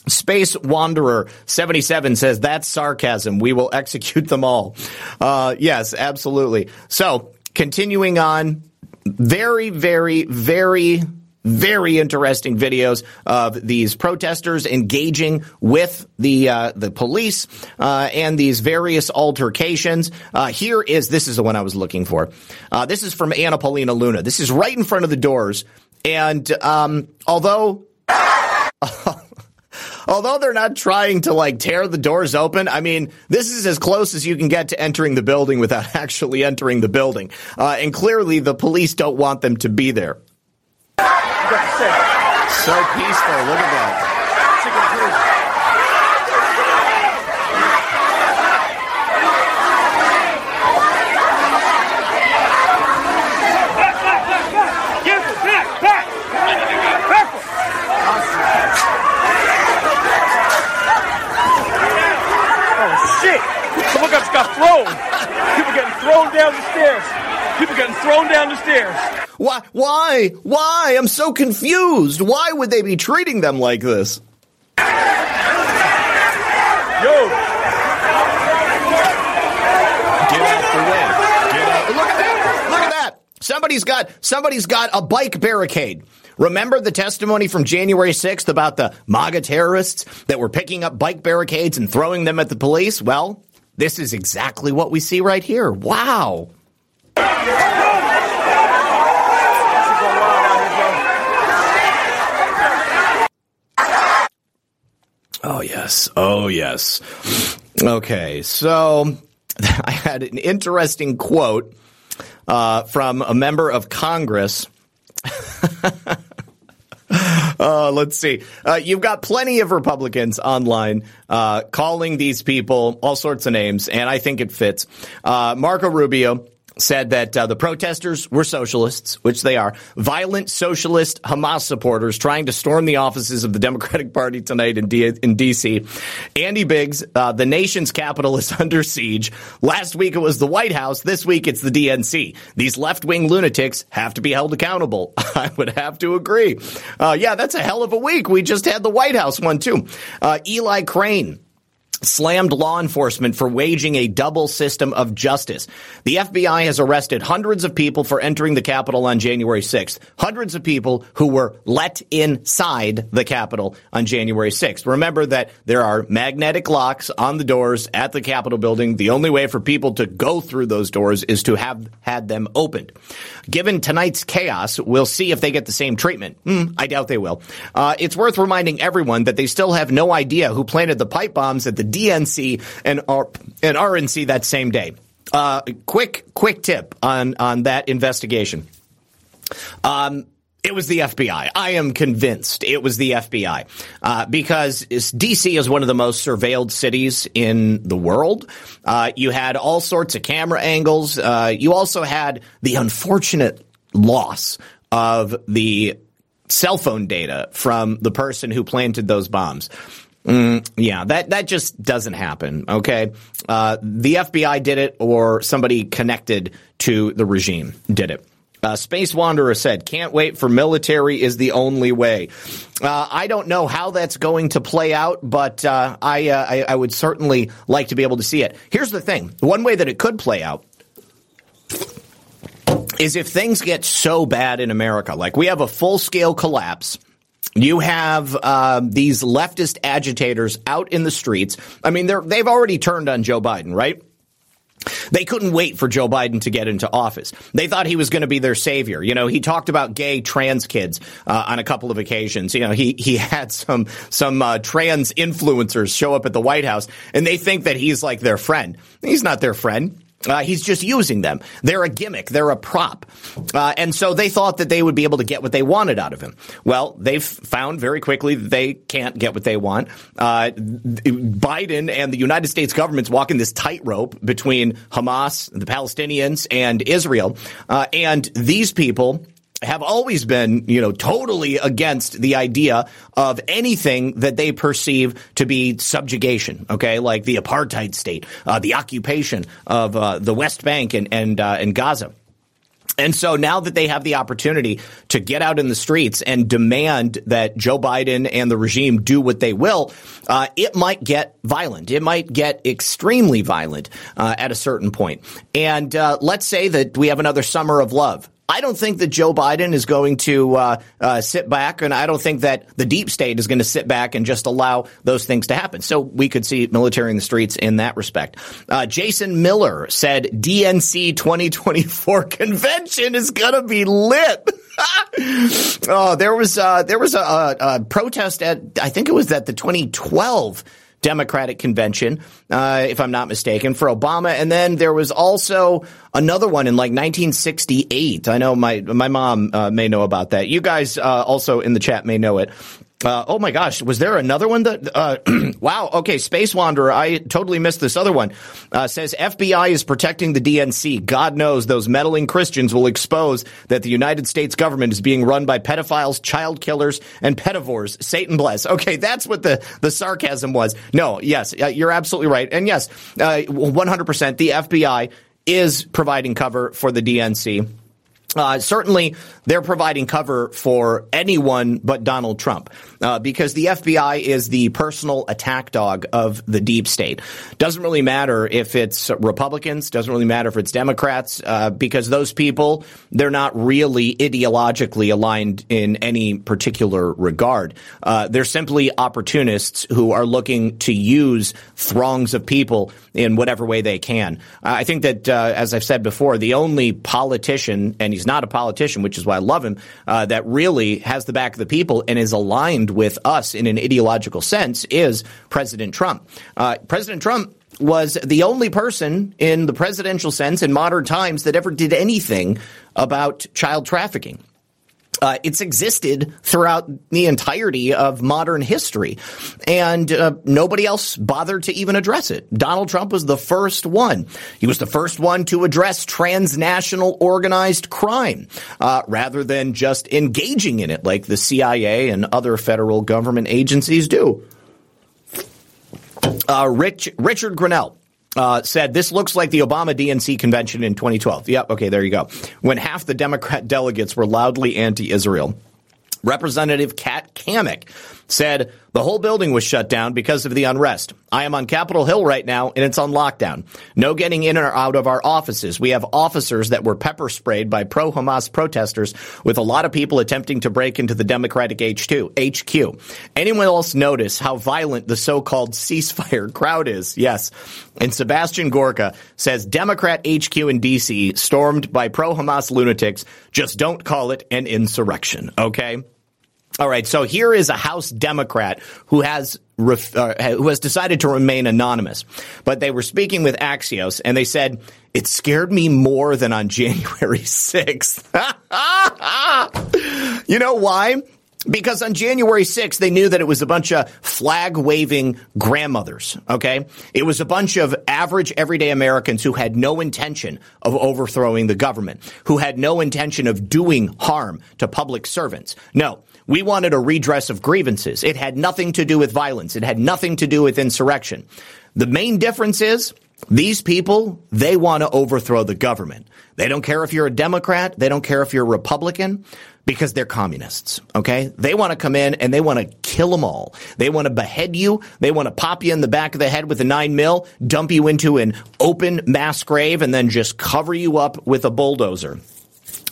Space Wanderer 77 says that's sarcasm. We will execute them all. Uh, yes, absolutely. So continuing on, very, very, very, very interesting videos of these protesters engaging with the uh, the police uh, and these various altercations. Uh, here is this is the one I was looking for. Uh, this is from Anna Paulina Luna. This is right in front of the doors, and um, although. although they're not trying to like tear the doors open, I mean, this is as close as you can get to entering the building without actually entering the building. Uh, and clearly the police don't want them to be there. So peaceful. Look at that. Look, I just got thrown. People getting thrown down the stairs. People getting thrown down the stairs. Why? Why? Why? I'm so confused. Why would they be treating them like this? Yo. Get out the way. Get out. Look at that. Look at that. Somebody's got somebody's got a bike barricade. Remember the testimony from January 6th about the MAGA terrorists that were picking up bike barricades and throwing them at the police? Well, this is exactly what we see right here. Wow. Oh, yes. Oh, yes. Okay. So I had an interesting quote uh, from a member of Congress. Uh, let's see. Uh, you've got plenty of Republicans online uh, calling these people all sorts of names, and I think it fits. Uh, Marco Rubio said that uh, the protesters were socialists, which they are, violent socialist Hamas supporters trying to storm the offices of the Democratic Party tonight in, D- in D.C. Andy Biggs, uh, the nation's capital is under siege. Last week it was the White House. This week it's the DNC. These left wing lunatics have to be held accountable. I would have to agree. Uh, yeah, that's a hell of a week. We just had the White House one too. Uh, Eli Crane slammed law enforcement for waging a double system of justice. The FBI has arrested hundreds of people for entering the Capitol on January 6th. Hundreds of people who were let inside the Capitol on January 6th. Remember that there are magnetic locks on the doors at the Capitol building. The only way for people to go through those doors is to have had them opened. Given tonight's chaos, we'll see if they get the same treatment. Hmm, I doubt they will. Uh, it's worth reminding everyone that they still have no idea who planted the pipe bombs at the DNC and, and RNC that same day. Uh, quick, quick tip on, on that investigation. Um, it was the FBI. I am convinced it was the FBI uh, because DC is one of the most surveilled cities in the world. Uh, you had all sorts of camera angles. Uh, you also had the unfortunate loss of the cell phone data from the person who planted those bombs. Mm, yeah, that that just doesn't happen. Okay, uh, the FBI did it, or somebody connected to the regime did it. Uh, Space Wanderer said, "Can't wait for military is the only way." Uh, I don't know how that's going to play out, but uh, I, uh, I I would certainly like to be able to see it. Here's the thing: one way that it could play out is if things get so bad in America, like we have a full scale collapse. You have uh, these leftist agitators out in the streets. I mean, they've already turned on Joe Biden, right? They couldn't wait for Joe Biden to get into office. They thought he was going to be their savior. You know, he talked about gay trans kids uh, on a couple of occasions. You know, he he had some some uh, trans influencers show up at the White House, and they think that he's like their friend. He's not their friend. Uh, he's just using them. They're a gimmick. They're a prop. Uh, and so they thought that they would be able to get what they wanted out of him. Well, they've found very quickly that they can't get what they want. Uh, Biden and the United States government's walking this tightrope between Hamas, the Palestinians, and Israel. Uh, and these people have always been, you know, totally against the idea of anything that they perceive to be subjugation. Okay, like the apartheid state, uh, the occupation of uh, the West Bank and and uh, and Gaza. And so now that they have the opportunity to get out in the streets and demand that Joe Biden and the regime do what they will, uh, it might get violent. It might get extremely violent uh, at a certain point. And uh, let's say that we have another summer of love. I don't think that Joe Biden is going to uh, uh, sit back, and I don't think that the deep state is going to sit back and just allow those things to happen. So we could see military in the streets in that respect. Uh, Jason Miller said DNC 2024 convention is going to be lit. oh, there was uh, there was a, a, a protest at I think it was at the 2012 Democratic convention, uh, if I'm not mistaken, for Obama. And then there was also another one in like 1968. I know my my mom uh, may know about that. You guys uh, also in the chat may know it. Uh, oh my gosh, was there another one that? Uh, wow. Okay, Space Wanderer. I totally missed this other one. Uh, says FBI is protecting the DNC. God knows those meddling Christians will expose that the United States government is being run by pedophiles, child killers, and pedivores. Satan bless. Okay, that's what the the sarcasm was. No, yes, uh, you're absolutely right, and yes, 100%. Uh, the FBI is providing cover for the DNC. Uh, certainly, they're providing cover for anyone but Donald Trump uh, because the FBI is the personal attack dog of the deep state. Doesn't really matter if it's Republicans, doesn't really matter if it's Democrats, uh, because those people, they're not really ideologically aligned in any particular regard. Uh, they're simply opportunists who are looking to use throngs of people in whatever way they can. I think that, uh, as I've said before, the only politician, and he's not a politician, which is why I love him, uh, that really has the back of the people and is aligned with us in an ideological sense is President Trump. Uh, President Trump was the only person in the presidential sense in modern times that ever did anything about child trafficking. Uh, it's existed throughout the entirety of modern history, and uh, nobody else bothered to even address it. Donald Trump was the first one. He was the first one to address transnational organized crime, uh, rather than just engaging in it like the CIA and other federal government agencies do. Uh, Rich, Richard Grenell uh, said this looks like the Obama DNC convention in 2012. Yep, okay, there you go. When half the Democrat delegates were loudly anti-Israel. Representative Kat Cammack said the whole building was shut down because of the unrest. I am on Capitol Hill right now and it's on lockdown. No getting in or out of our offices. We have officers that were pepper sprayed by pro-Hamas protesters with a lot of people attempting to break into the Democratic H2, HQ. Anyone else notice how violent the so-called ceasefire crowd is? Yes. And Sebastian Gorka says Democrat HQ in DC stormed by pro-Hamas lunatics. Just don't call it an insurrection. Okay. All right, so here is a House Democrat who has ref, uh, who has decided to remain anonymous, but they were speaking with Axios and they said it scared me more than on January 6th. you know why? Because on January 6th, they knew that it was a bunch of flag waving grandmothers. Okay. It was a bunch of average everyday Americans who had no intention of overthrowing the government, who had no intention of doing harm to public servants. No, we wanted a redress of grievances. It had nothing to do with violence. It had nothing to do with insurrection. The main difference is these people, they want to overthrow the government. They don't care if you're a Democrat. They don't care if you're a Republican because they're communists. Okay. They want to come in and they want to kill them all. They want to behead you. They want to pop you in the back of the head with a nine mil, dump you into an open mass grave and then just cover you up with a bulldozer.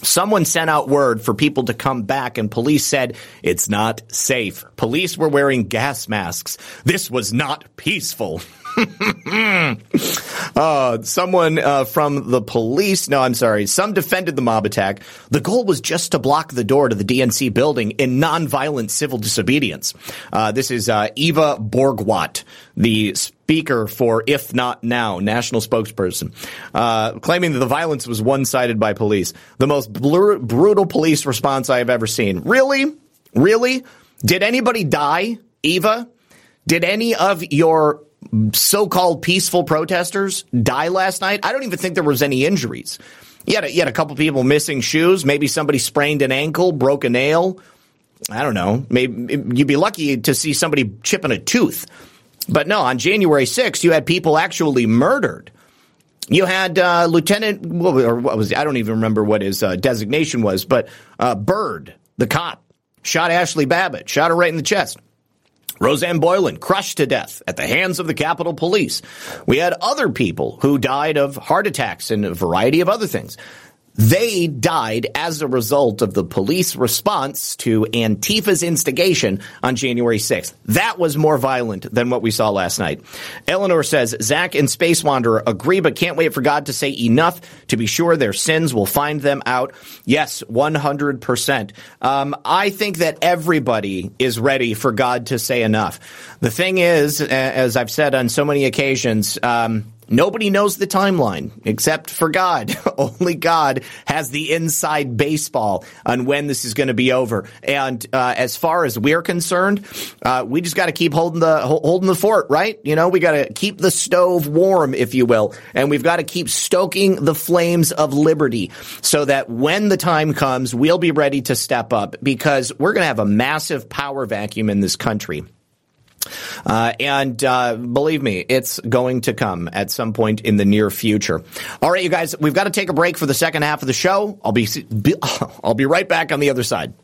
Someone sent out word for people to come back and police said it's not safe. Police were wearing gas masks. This was not peaceful. uh, someone uh, from the police, no, I'm sorry, some defended the mob attack. The goal was just to block the door to the DNC building in nonviolent civil disobedience. Uh, this is uh, Eva Borgwardt, the speaker for If Not Now, national spokesperson, uh, claiming that the violence was one-sided by police. The most bl- brutal police response I have ever seen. Really? Really? Did anybody die, Eva? Did any of your so-called peaceful protesters die last night. I don't even think there was any injuries. You had a, you had a couple people missing shoes. Maybe somebody sprained an ankle, broke a nail. I don't know. Maybe you'd be lucky to see somebody chipping a tooth. But no, on January 6th, you had people actually murdered. You had uh, Lieutenant, or what was I don't even remember what his uh, designation was, but uh, Byrd, the cop, shot Ashley Babbitt, shot her right in the chest. Rosanne Boyland crushed to death at the hands of the Capitol Police. We had other people who died of heart attacks and a variety of other things. They died as a result of the police response to Antifa's instigation on January 6th. That was more violent than what we saw last night. Eleanor says, Zak and Space Wanderer agree, but can't wait for God to say enough to be sure their sins will find them out. Yes, 100%. Um, I think that everybody is ready for God to say enough. The thing is, as I've said on so many occasions, um, Nobody knows the timeline except for God. Only God has the inside baseball on when this is going to be over. And uh, as far as we're concerned, uh, we just got to keep holding the holding the fort, right? You know, we got to keep the stove warm, if you will, and we've got to keep stoking the flames of liberty, so that when the time comes, we'll be ready to step up because we're going to have a massive power vacuum in this country. Uh, and uh, believe me, it's going to come at some point in the near future. All right, you guys, we've got to take a break for the second half of the show. I'll be, I'll be right back on the other side.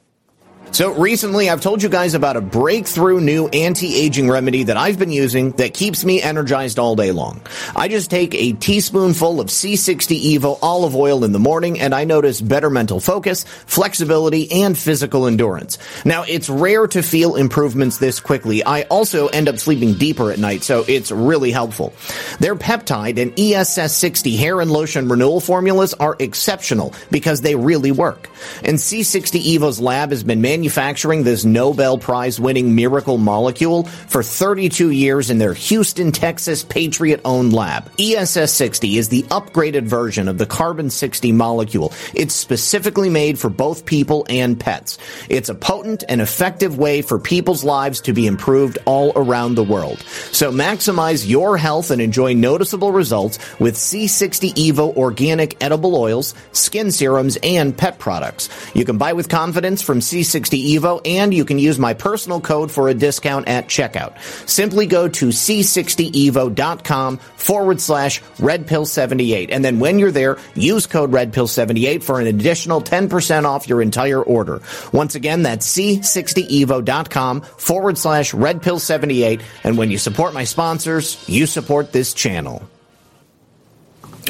So recently I've told you guys about a breakthrough new anti-aging remedy that I've been using that keeps me energized all day long. I just take a teaspoonful of C60 Evo olive oil in the morning and I notice better mental focus, flexibility, and physical endurance. Now it's rare to feel improvements this quickly. I also end up sleeping deeper at night, so it's really helpful. Their peptide and ESS60 hair and lotion renewal formulas are exceptional because they really work. And C60 Evo's lab has been made manufacturing this Nobel Prize winning miracle molecule for 32 years in their Houston, Texas Patriot owned lab. ESS 60 is the upgraded version of the carbon 60 molecule. It's specifically made for both people and pets. It's a potent and effective way for people's lives to be improved all around the world. So maximize your health and enjoy noticeable results with C60 Evo organic edible oils, skin serums, and pet products. You can buy with confidence from C60 Evo and you can use my personal code for a discount at checkout. Simply go to c60evo.com forward slash redpill78 and then when you're there, use code redpill78 for an additional 10% off your entire order. Once again, that's c60evo.com forward slash redpill78 and when you support my sponsors, you support this channel.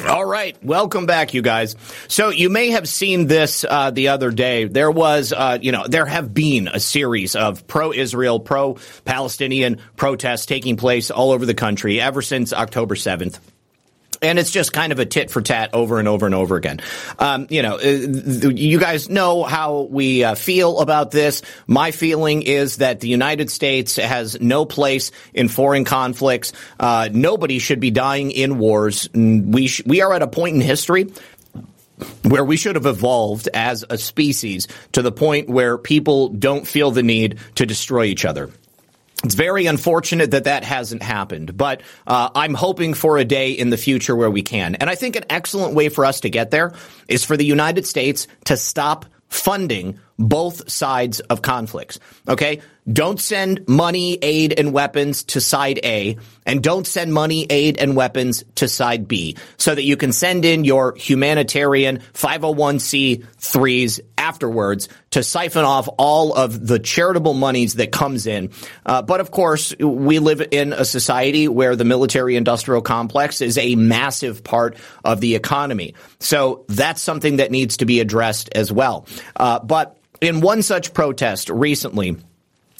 All right, welcome back, you guys. So you may have seen this uh, the other day. There was, uh, you know, there have been a series of pro-Israel, pro-Palestinian protests taking place all over the country ever since October seventh. And it's just kind of a tit for tat over and over and over again. Um, you know, uh, you guys know how we uh, feel about this. My feeling is that the United States has no place in foreign conflicts. Uh, nobody should be dying in wars. We sh- we are at a point in history where we should have evolved as a species to the point where people don't feel the need to destroy each other. It's very unfortunate that that hasn't happened, but uh, I'm hoping for a day in the future where we can. And I think an excellent way for us to get there is for the United States to stop funding both sides of conflicts. Okay? Don't send money, aid, and weapons to side A, and don't send money, aid, and weapons to side B, so that you can send in your humanitarian 501c3s afterwards to siphon off all of the charitable monies that comes in. Uh, but of course, we live in a society where the military industrial complex is a massive part of the economy. So that's something that needs to be addressed as well. Uh, but in one such protest recently,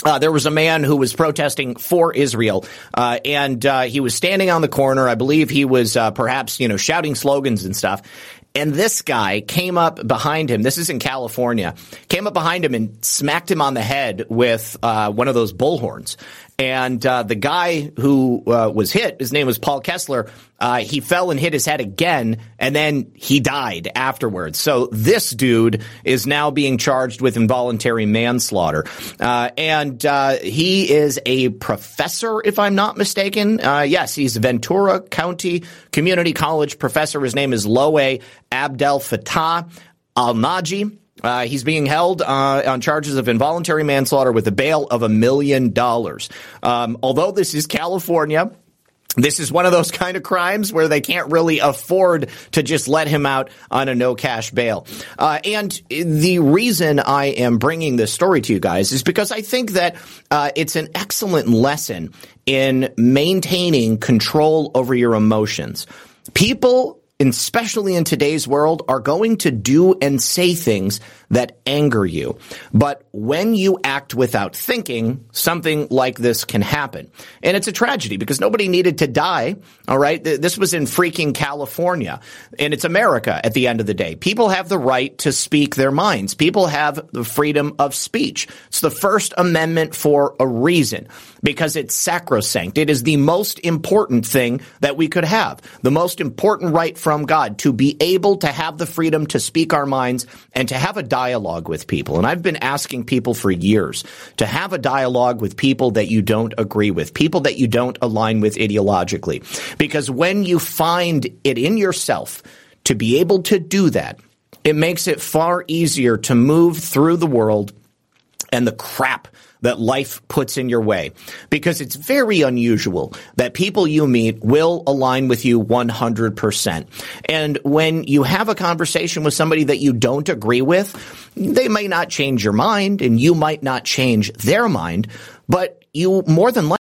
uh, there was a man who was protesting for Israel, uh, and uh, he was standing on the corner. I believe he was uh, perhaps, you know, shouting slogans and stuff. And this guy came up behind him. This is in California. Came up behind him and smacked him on the head with uh, one of those bullhorns. And uh, the guy who uh, was hit, his name was Paul Kessler. Uh, he fell and hit his head again, and then he died afterwards. So this dude is now being charged with involuntary manslaughter, uh, and uh, he is a professor, if I'm not mistaken. Uh, yes, he's Ventura County Community College professor. His name is Loay Abdel Fattah Al Naji. Uh, he's being held uh, on charges of involuntary manslaughter with a bail of a million dollars. Um, although this is California, this is one of those kind of crimes where they can't really afford to just let him out on a no cash bail. Uh, and the reason I am bringing this story to you guys is because I think that uh, it's an excellent lesson in maintaining control over your emotions. People especially in today's world, are going to do and say things that anger you. But when you act without thinking, something like this can happen. And it's a tragedy because nobody needed to die. All right. This was in freaking California and it's America at the end of the day. People have the right to speak their minds. People have the freedom of speech. It's the first amendment for a reason because it's sacrosanct. It is the most important thing that we could have. The most important right from God to be able to have the freedom to speak our minds and to have a dialogue with people. And I've been asking people for years to have a dialogue with people that you don't agree with, people that you don't align with ideologically. Because when you find it in yourself to be able to do that, it makes it far easier to move through the world and the crap that life puts in your way. Because it's very unusual that people you meet will align with you 100%. And when you have a conversation with somebody that you don't agree with, they may not change your mind and you might not change their mind, but you more than likely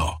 now.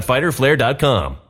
www.fighterflare.com.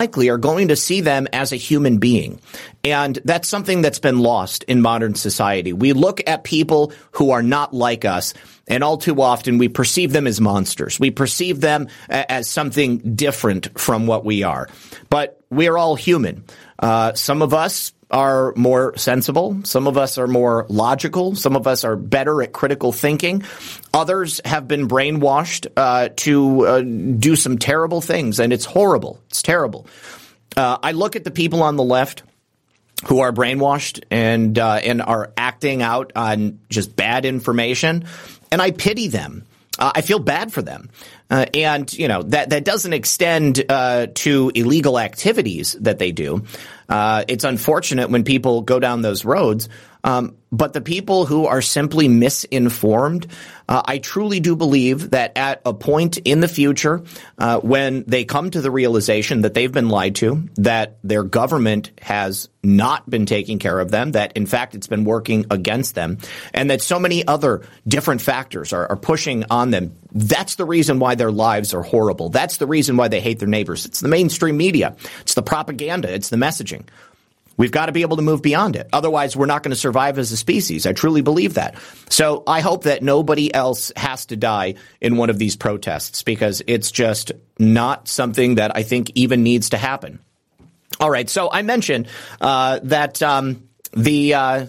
Likely are going to see them as a human being. And that's something that's been lost in modern society. We look at people who are not like us, and all too often we perceive them as monsters. We perceive them as something different from what we are. But we're all human. Uh, some of us are more sensible. Some of us are more logical. Some of us are better at critical thinking. Others have been brainwashed uh, to uh, do some terrible things, and it's horrible. It's terrible. Uh, I look at the people on the left who are brainwashed and uh, and are acting out on just bad information, and I pity them. Uh, I feel bad for them. Uh, and you know that that doesn't extend uh, to illegal activities that they do. Uh, it's unfortunate when people go down those roads, um, but the people who are simply misinformed, uh, I truly do believe that at a point in the future, uh, when they come to the realization that they've been lied to, that their government has not been taking care of them, that in fact it's been working against them, and that so many other different factors are, are pushing on them, that's the reason why their lives are horrible. That's the reason why they hate their neighbors. It's the mainstream media. It's the propaganda. It's the messaging. We've got to be able to move beyond it. Otherwise, we're not going to survive as a species. I truly believe that. So I hope that nobody else has to die in one of these protests because it's just not something that I think even needs to happen. All right. So I mentioned uh, that um, the uh,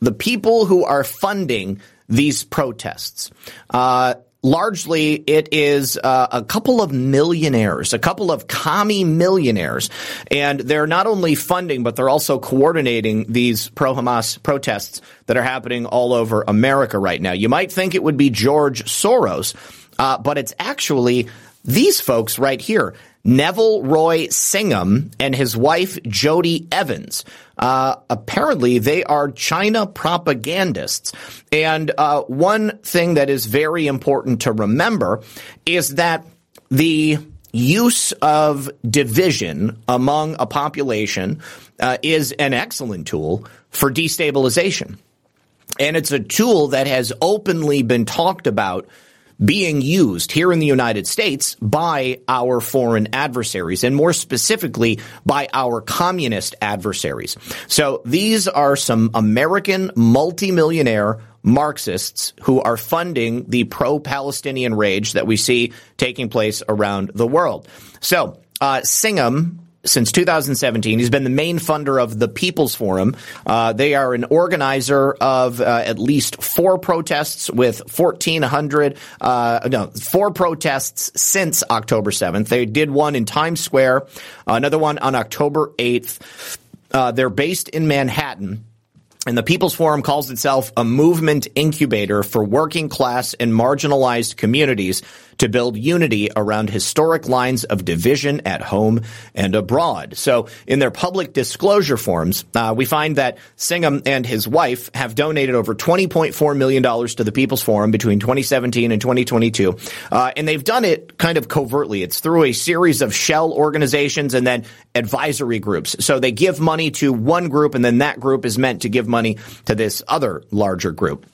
the people who are funding these protests. Uh, largely it is uh, a couple of millionaires, a couple of commie millionaires, and they're not only funding but they're also coordinating these pro-Hamas protests that are happening all over America right now. You might think it would be George Soros, uh, but it's actually these folks right here. Neville Roy Singham and his wife Jodie Evans. Uh, apparently, they are China propagandists. And uh, one thing that is very important to remember is that the use of division among a population uh, is an excellent tool for destabilization. And it's a tool that has openly been talked about being used here in the United States by our foreign adversaries and more specifically by our communist adversaries. So these are some American multimillionaire Marxists who are funding the pro-Palestinian rage that we see taking place around the world. So, uh, Singham since 2017. He's been the main funder of the People's Forum. Uh, they are an organizer of uh, at least four protests with 1,400, uh, no, four protests since October 7th. They did one in Times Square, another one on October 8th. Uh, they're based in Manhattan. And the People's Forum calls itself a movement incubator for working class and marginalized communities to build unity around historic lines of division at home and abroad. So in their public disclosure forms, uh, we find that Singham and his wife have donated over $20.4 million to the People's Forum between 2017 and 2022. Uh, and they've done it kind of covertly. It's through a series of shell organizations and then advisory groups. So they give money to one group and then that group is meant to give money to this other larger group.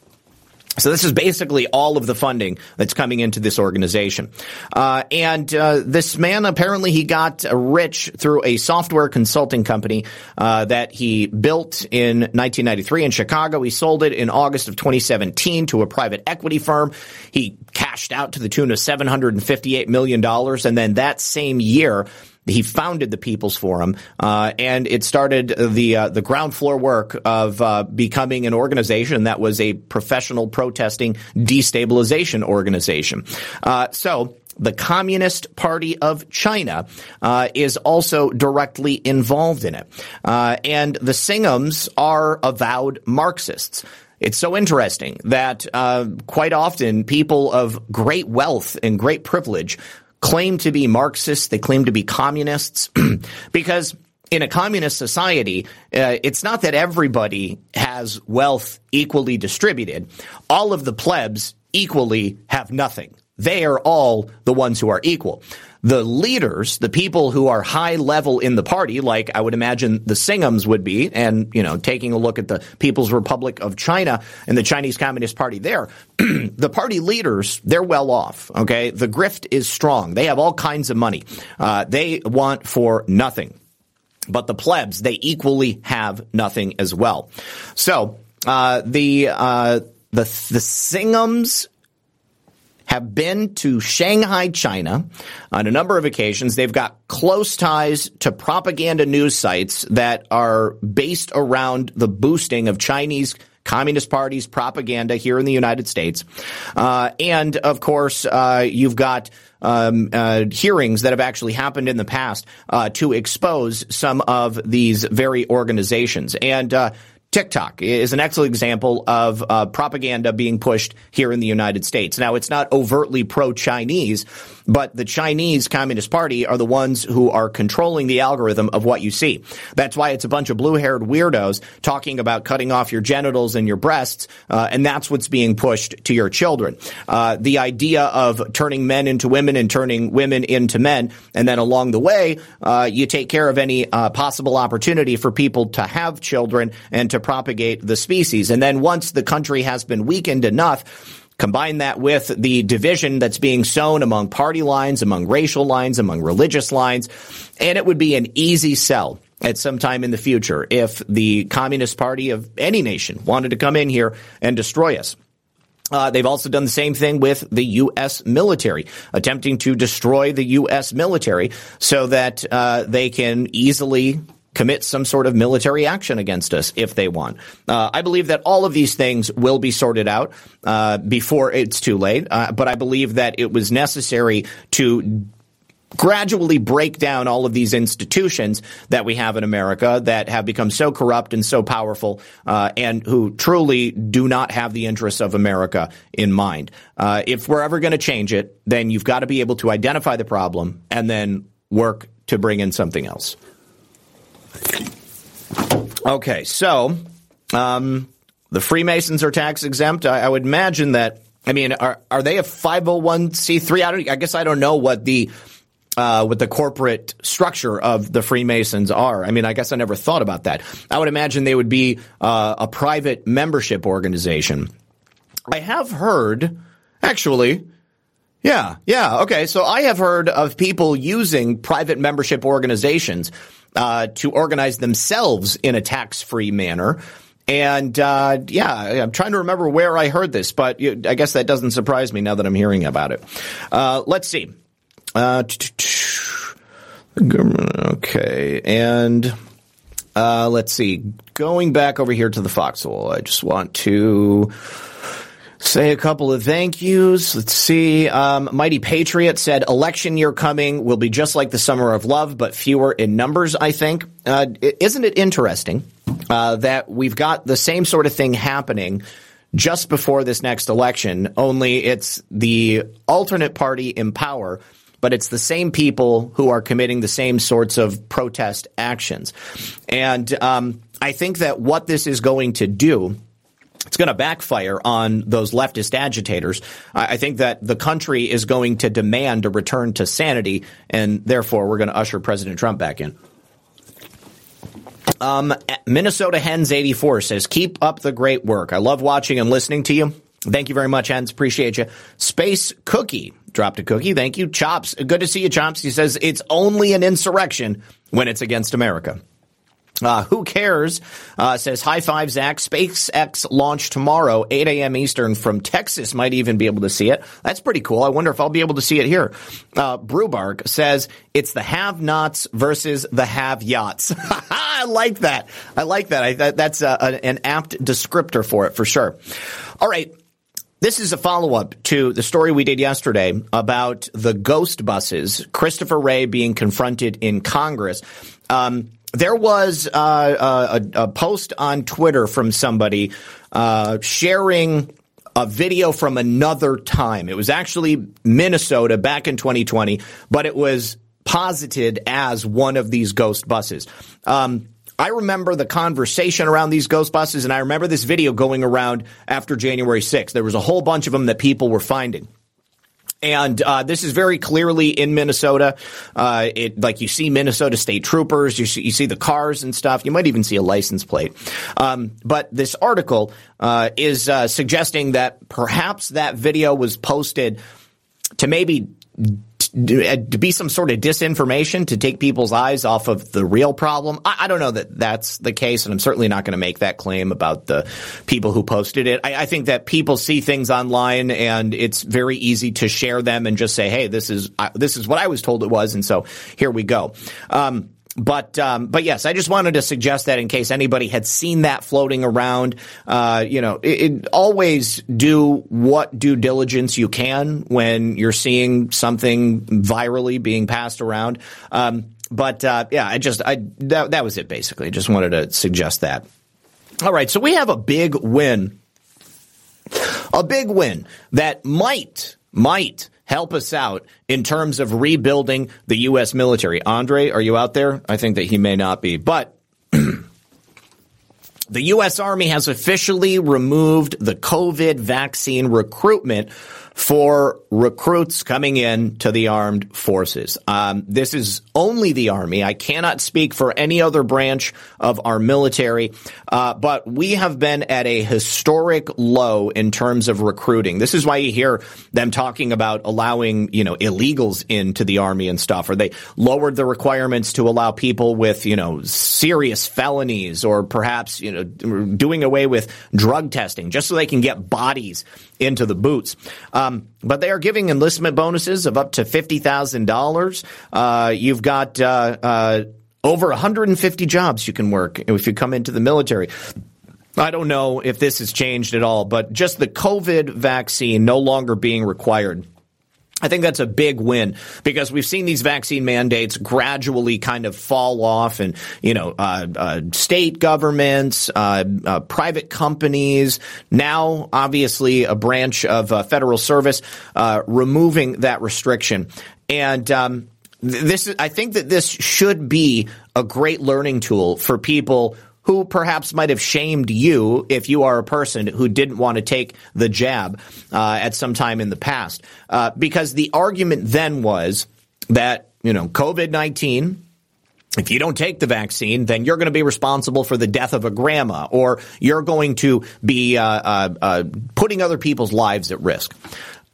So this is basically all of the funding that's coming into this organization. Uh, and uh, this man apparently he got rich through a software consulting company uh, that he built in 1993 in Chicago. He sold it in August of 2017 to a private equity firm. He cashed out to the tune of 758 million dollars, and then that same year he founded the People's Forum, uh, and it started the uh, the ground floor work of uh, becoming an organization that was a professional protesting destabilization organization. Uh, so the Communist Party of China uh, is also directly involved in it. Uh, and the Singhams are avowed Marxists. It's so interesting that uh, quite often people of great wealth and great privilege claim to be Marxists, they claim to be communists, because in a communist society, uh, it's not that everybody has wealth equally distributed. All of the plebs equally have nothing. They are all the ones who are equal the leaders, the people who are high level in the party, like I would imagine the Singhams would be, and, you know, taking a look at the People's Republic of China and the Chinese Communist Party there, the party leaders, they're well off, okay? The grift is strong. They have all kinds of money. Uh, they want for nothing. But the plebs, they equally have nothing as well. So, uh, the, uh, the, the Singhams have been to Shanghai, China on a number of occasions. They've got close ties to propaganda news sites that are based around the boosting of Chinese Communist Party's propaganda here in the United States. Uh, and of course, uh, you've got um, uh, hearings that have actually happened in the past uh, to expose some of these very organizations. And uh, TikTok is an excellent example of uh, propaganda being pushed here in the United States. Now, it's not overtly pro-Chinese, but the Chinese Communist Party are the ones who are controlling the algorithm of what you see. That's why it's a bunch of blue-haired weirdos talking about cutting off your genitals and your breasts, uh, and that's what's being pushed to your children. Uh, the idea of turning men into women and turning women into men, and then along the way, uh, you take care of any uh, possible opportunity for people to have children and to propagate the species. And then once the country has been weakened enough, Combine that with the division that's being sown among party lines, among racial lines, among religious lines, and it would be an easy sell at some time in the future if the Communist Party of any nation wanted to come in here and destroy us. Uh, they've also done the same thing with the U.S. military, attempting to destroy the U.S. military so that uh, they can easily commit some sort of military action against us if they want. Uh, I believe that all of these things will be sorted out uh, before it's too late, uh, but I believe that it was necessary to gradually break down all of these institutions that we have in America that have become so corrupt and so powerful, uh, and who truly do not have the interests of America in mind. Uh, if we're ever going to change it, then you've got to be able to identify the problem and then work to bring in something else. Okay, so um, the Freemasons are tax exempt. I, I would imagine that. I mean, are are they a five hundred one c three? I don't. I guess I don't know what the uh, what the corporate structure of the Freemasons are. I mean, I guess I never thought about that. I would imagine they would be uh, a private membership organization. I have heard, actually, yeah, yeah, okay. So I have heard of people using private membership organizations uh, to organize themselves in a tax-free manner. And uh, yeah, I'm trying to remember where I heard this, but I guess that doesn't surprise me now that I'm hearing about it. Uh, let's see. Uh, okay, and uh, let's see. Going back over here to the foxhole, I just want to say a couple of thank yous. Let's see. Um, Mighty Patriot said, "Election year coming will be just like the summer of love, but fewer in numbers." I think. Uh, isn't it interesting uh, that we've got the same sort of thing happening? Just before this next election, only it's the alternate party in power but it's the same people who are committing the same sorts of protest actions. And um, I think that what this is going to do it's going to backfire on those leftist agitators. I think that the country is going to demand a return to sanity, and therefore we're going to usher President Trump back in. Um, Minnesota Hens 84 says, keep up the great work. I love watching and listening to you. Thank you very much, Hens. Appreciate you. Space Cookie dropped a cookie. Thank you. Chops. Good to see you, Chops. He says it's only an insurrection when it's against America. Uh, who cares? Uh, says high five, Zak. SpaceX launch tomorrow, 8 a.m. Eastern from Texas. Might even be able to see it. That's pretty cool. I wonder if I'll be able to see it here. Uh, Brewbark says it's the have-nots versus the have-yachts. I like that. I like that. I, that that's a, a, an apt descriptor for it for sure. All right. This is a follow up to the story we did yesterday about the ghost buses, Christopher Wray being confronted in Congress. Um, there was uh, uh, a, a, post on Twitter from somebody uh, sharing a video from another time. It was actually Minnesota back in 2020, but it was posited as one of these ghost buses. Um, I remember the conversation around these ghost buses, and I remember this video going around after January 6th. There was a whole bunch of them that people were finding. And uh, this is very clearly in Minnesota. Uh, it like you see Minnesota state troopers, you see, you see, the cars and stuff. You might even see a license plate. Um, but this article uh, is uh, suggesting that perhaps that video was posted to maybe to be some sort of disinformation to take people's eyes off of the real problem. I, I don't know that that's the case, and I'm certainly not going to make that claim about the people who posted it. I, I, think that people see things online, and it's very easy to share them and just say, "Hey, this is uh, this is what I was told it was," and so here we go. Um, but um, but yes, I just wanted to suggest that in case anybody had seen that floating around, uh, you know, it, it, always do what due diligence you can when you're seeing something virally being passed around. Um, but uh, yeah, I just I that, that was it basically. Just wanted to suggest that. All right, so we have a big win, a big win that might might help us out in terms of rebuilding the U.S. military. Andre, are you out there? I think that he may not be, but the U.S. Army has officially removed the COVID vaccine recruitment for recruits coming in to the armed forces. Um, this is only the Army. I cannot speak for any other branch of our military, uh, but we have been at a historic low in terms of recruiting. This is why you hear them talking about allowing, you know, illegals into the Army and stuff, or they lowered the requirements to allow people with, you know, serious felonies or perhaps, you know, doing away with drug testing just so they can get bodies into the boots. Um, but they are giving enlistment bonuses of up to fifty thousand uh, dollars. You've got uh, uh, over 150 jobs you can work if you come into the military. I don't know if this has changed at all, but just the COVID vaccine no longer being required. I think that's a big win because we've seen these vaccine mandates gradually kind of fall off, and you know, uh, uh, state governments, uh, uh private companies, now obviously a branch of uh, federal service uh, removing that restriction, and um, this is, I think that this should be a great learning tool for people who perhaps might have shamed you if you are a person who didn't want to take the jab uh, at some time in the past. Uh, because the argument then was that, you know, COVID 19 if you don't take the vaccine, then you're going to be responsible for the death of a grandma, or you're going to be uh, uh, uh putting other people's lives at risk.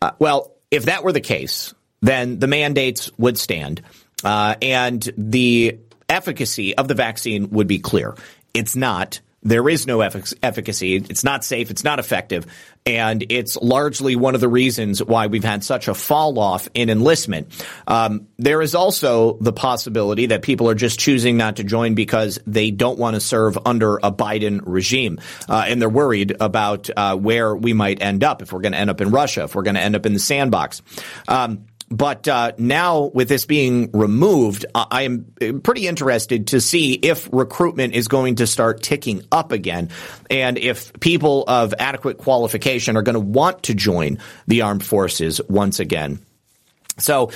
Uh, well, if that were the case, then the mandates would stand, uh, and the efficacy of the vaccine would be clear. It's not. There is no efficacy. It's not safe. It's not effective. And it's largely one of the reasons why we've had such a fall off in enlistment. Um, there is also the possibility that people are just choosing not to join because they don't want to serve under a Biden regime. Uh, and they're worried about uh, where we might end up if we're going to end up in Russia, if we're going to end up in the sandbox. Um, but uh, now, with this being removed, I am pretty interested to see if recruitment is going to start ticking up again, and if people of adequate qualification are going to want to join the armed forces once again. So,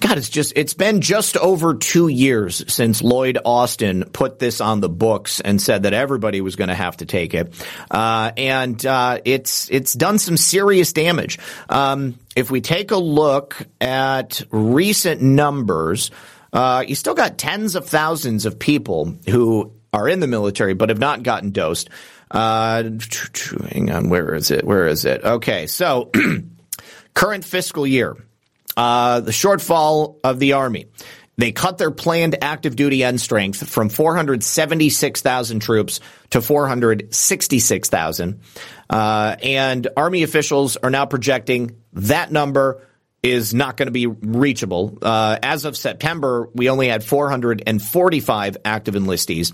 God, it's just, it's been just over two years since Lloyd Austin put this on the books and said that everybody was going to have to take it. Uh, and, uh, it's, it's done some serious damage. Um, if we take a look at recent numbers, uh, you still got tens of thousands of people who are in the military but have not gotten dosed. Uh, hang on, where is it? Where is it? Okay, so current fiscal year, uh, the shortfall of the Army. They cut their planned active duty end strength from 476,000 troops to 466,000. Uh, and Army officials are now projecting that number is not going to be reachable. Uh, as of September, we only had 445 active enlistees.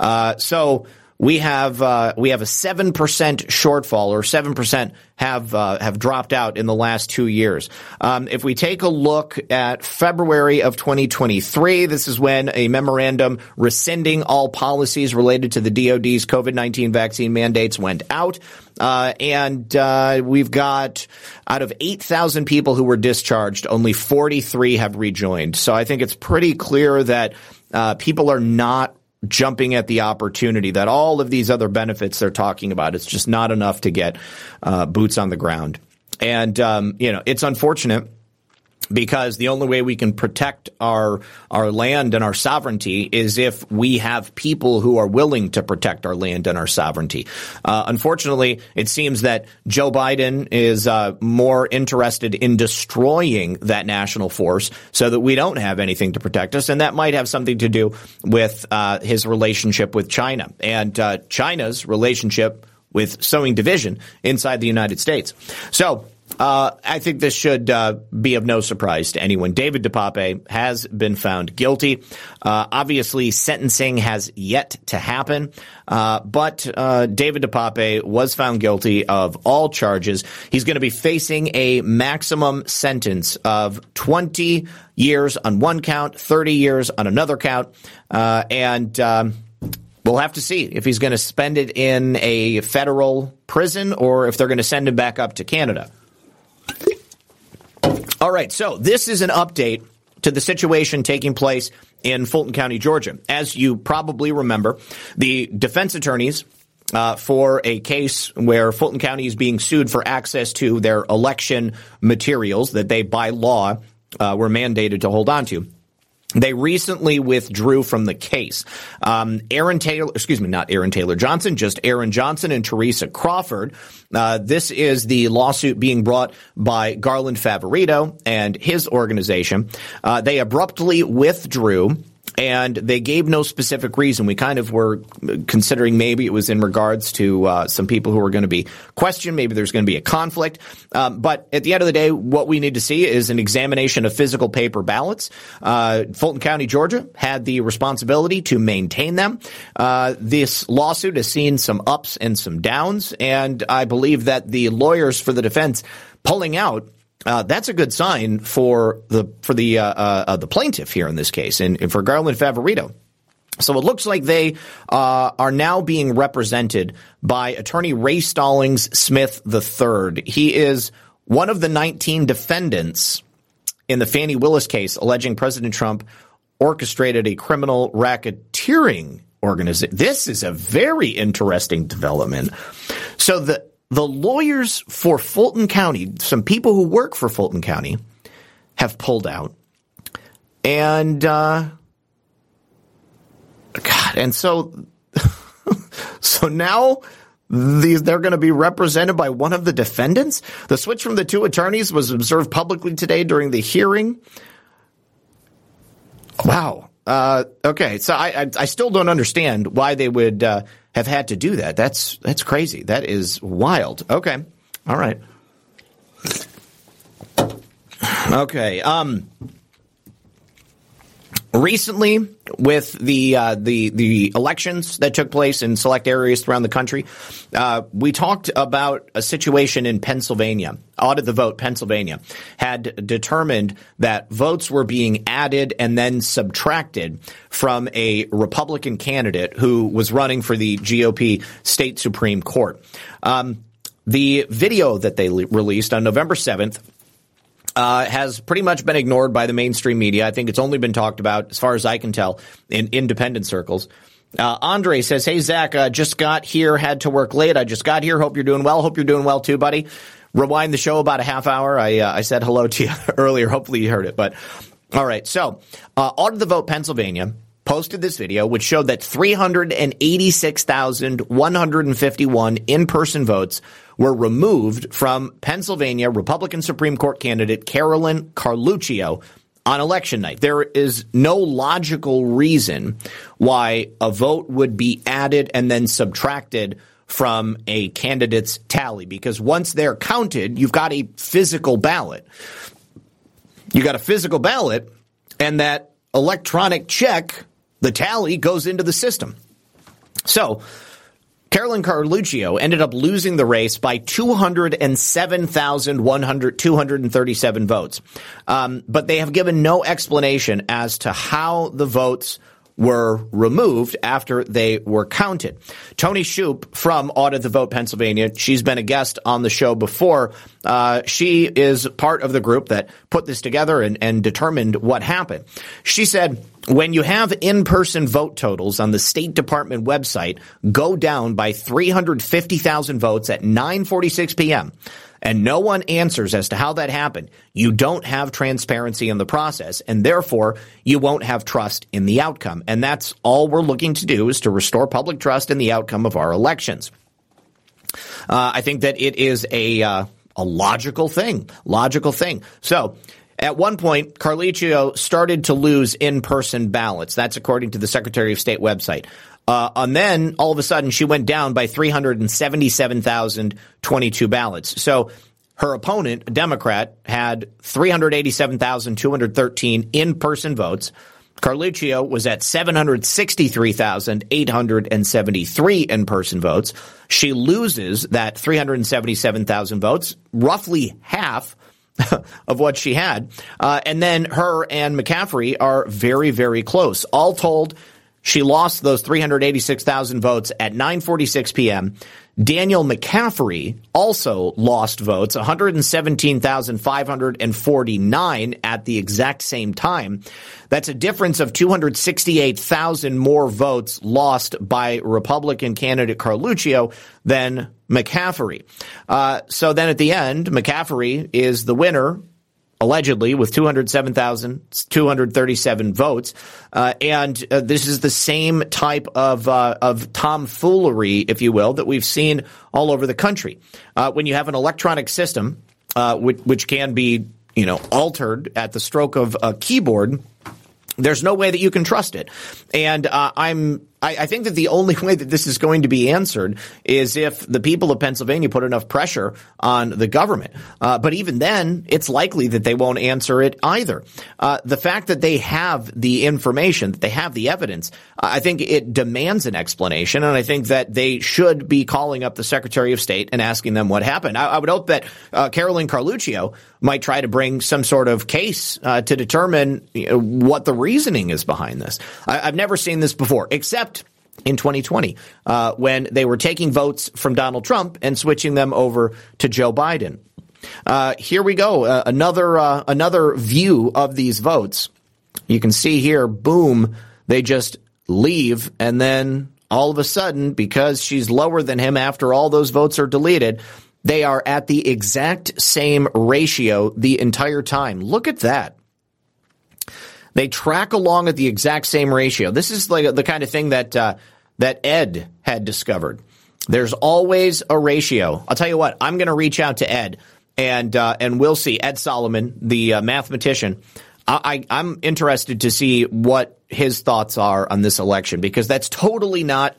Uh, so we have uh, we have a seven percent shortfall, or seven percent have uh, have dropped out in the last two years. Um, if we take a look at February of 2023, this is when a memorandum rescinding all policies related to the DoD's COVID-19 vaccine mandates went out. Uh, and uh, we've got out of 8,000 people who were discharged, only 43 have rejoined. So I think it's pretty clear that uh, people are not jumping at the opportunity that all of these other benefits they're talking about, it's just not enough to get uh, boots on the ground. And, um, you know, it's unfortunate because the only way we can protect our our land and our sovereignty is if we have people who are willing to protect our land and our sovereignty. Uh, unfortunately, it seems that Joe Biden is uh, more interested in destroying that national force so that we don't have anything to protect us, and that might have something to do with uh, his relationship with China and uh, China's relationship with sowing division inside the United States. So uh, I think this should uh, be of no surprise to anyone. David DePape has been found guilty. Uh, obviously, sentencing has yet to happen, uh, but uh, David DePape was found guilty of all charges. He's going to be facing a maximum sentence of 20 years on one count, 30 years on another count, uh, and. Um, We'll have to see if he's going to spend it in a federal prison or if they're going to send him back up to Canada. All right, so this is an update to the situation taking place in Fulton County, Georgia. As you probably remember, the defense attorneys uh, for a case where Fulton County is being sued for access to their election materials that they, by law, uh, were mandated to hold on to. They recently withdrew from the case. Um, Aaron Taylor, excuse me, not Aaron Taylor Johnson, just Aaron Johnson and Teresa Crawford. Uh, this is the lawsuit being brought by Garland Favorito and his organization. Uh, they abruptly withdrew and they gave no specific reason. We kind of were considering maybe it was in regards to uh, some people who were going to be questioned. Maybe there's going to be a conflict. Um, but at the end of the day, what we need to see is an examination of physical paper ballots. Uh, Fulton County, Georgia, had the responsibility to maintain them. Uh, this lawsuit has seen some ups and some downs, and I believe that the lawyers for the defense pulling out uh, that's a good sign for the for the uh, uh, the plaintiff here in this case, and, and for Garland Favorito. So it looks like they uh, are now being represented by attorney Ray Stallings Smith III. He is one of the 19 defendants in the Fani Willis case alleging President Trump orchestrated a criminal racketeering organization. This is a very interesting development. So the the lawyers for Fulton County, some people who work for Fulton County, have pulled out. And, uh, God, and so, so now these, they're going to be represented by one of the defendants. The switch from the two attorneys was observed publicly today during the hearing. Wow. Uh, okay, so I, I, I still don't understand why they would uh, have had to do that. That's that's crazy. That is wild. Okay, all right. Okay. Um, recently with the uh, the the elections that took place in select areas around the country, uh, we talked about a situation in Pennsylvania. Audit the vote, Pennsylvania had determined that votes were being added and then subtracted from a Republican candidate who was running for the GOP state supreme court. Um, the video that they le- released on November seventh uh, has pretty much been ignored by the mainstream media. I think it's only been talked about, as far as I can tell, in independent circles. Uh, Andre says, "Hey Zak, uh, just got here, had to work late. I just got here. Hope you're doing well. Hope you're doing well too, buddy." Rewind the show about a half hour. I uh, I said hello to you earlier. Hopefully you heard it. But all right, so uh, Audit the Vote Pennsylvania posted this video, which showed that 386,151 in-person votes were removed from Pennsylvania Republican Supreme Court candidate Carolyn Carluccio on election night. There is no logical reason why a vote would be added and then subtracted from a candidate's tally because once they're counted, you've got a physical ballot. You got a physical ballot and that electronic check, the tally goes into the system. So, Carolyn Carluccio ended up losing the race by 207,237 votes. Um, but they have given no explanation as to how the votes were removed after they were counted. Toni Shuppe from Audit the Vote Pennsylvania, she's been a guest on the show before. Uh, she is part of the group that put this together and, and determined what happened. She said, when you have in-person vote totals on the State Department website go down by 350,000 votes at 9:46 p.m., and no one answers as to how that happened, you don't have transparency in the process, and therefore you won't have trust in the outcome. And that's all we're looking to do is to restore public trust in the outcome of our elections. Uh, I think that it is a uh, a logical thing, logical thing. So. At one point, Carluccio started to lose in-person ballots. That's according to the Secretary of State website. Uh, and then all of a sudden she went down by 377,022 ballots. So her opponent, a Democrat, had 387,213 in-person votes. Carluccio was at 763,873 in-person votes. She loses that 377,000 votes, roughly half of what she had. Uh, and then her and McCaffery are very, very close. All told, she lost those 386,000 votes at 9:46 p.m. Daniel McCaffery also lost votes, 117,549 at the exact same time. That's a difference of 268,000 more votes lost by Republican candidate Carluccio than McCaffery. Uh, so then at the end, McCaffery is the winner allegedly with 207,237 votes. Uh, and uh, this is the same type of, uh, of tomfoolery, if you will, that we've seen all over the country. Uh, when you have an electronic system, uh, which, which, can be, you know, altered at the stroke of a keyboard, there's no way that you can trust it. And uh, I'm I, I, think that the only way that this is going to be answered is if the people of Pennsylvania put enough pressure on the government. Uh, but even then, it's likely that they won't answer it either. Uh, the fact that they have the information, that they have the evidence, I think it demands an explanation. And I think that they should be calling up the Secretary of State and asking them what happened. I, I would hope that uh, Carolyn Carluccio might try to bring some sort of case uh, to determine you know, what the reasoning is behind this. I, I've never seen this before, except in 2020 uh, when they were taking votes from Donald Trump and switching them over to Joe Biden. Uh, here we go, uh, another uh, another view of these votes. You can see here, boom, they just leave, and then all of a sudden, because she's lower than him after all those votes are deleted, they are at the exact same ratio the entire time. Look at that. They track along at the exact same ratio. This is like the kind of thing that uh, that Ed had discovered. There's always a ratio. I'll tell you what. I'm going to reach out to Ed and uh, and we'll see Ed Solomon, the uh, mathematician. I, I, I'm interested to see what his thoughts are on this election because that's totally not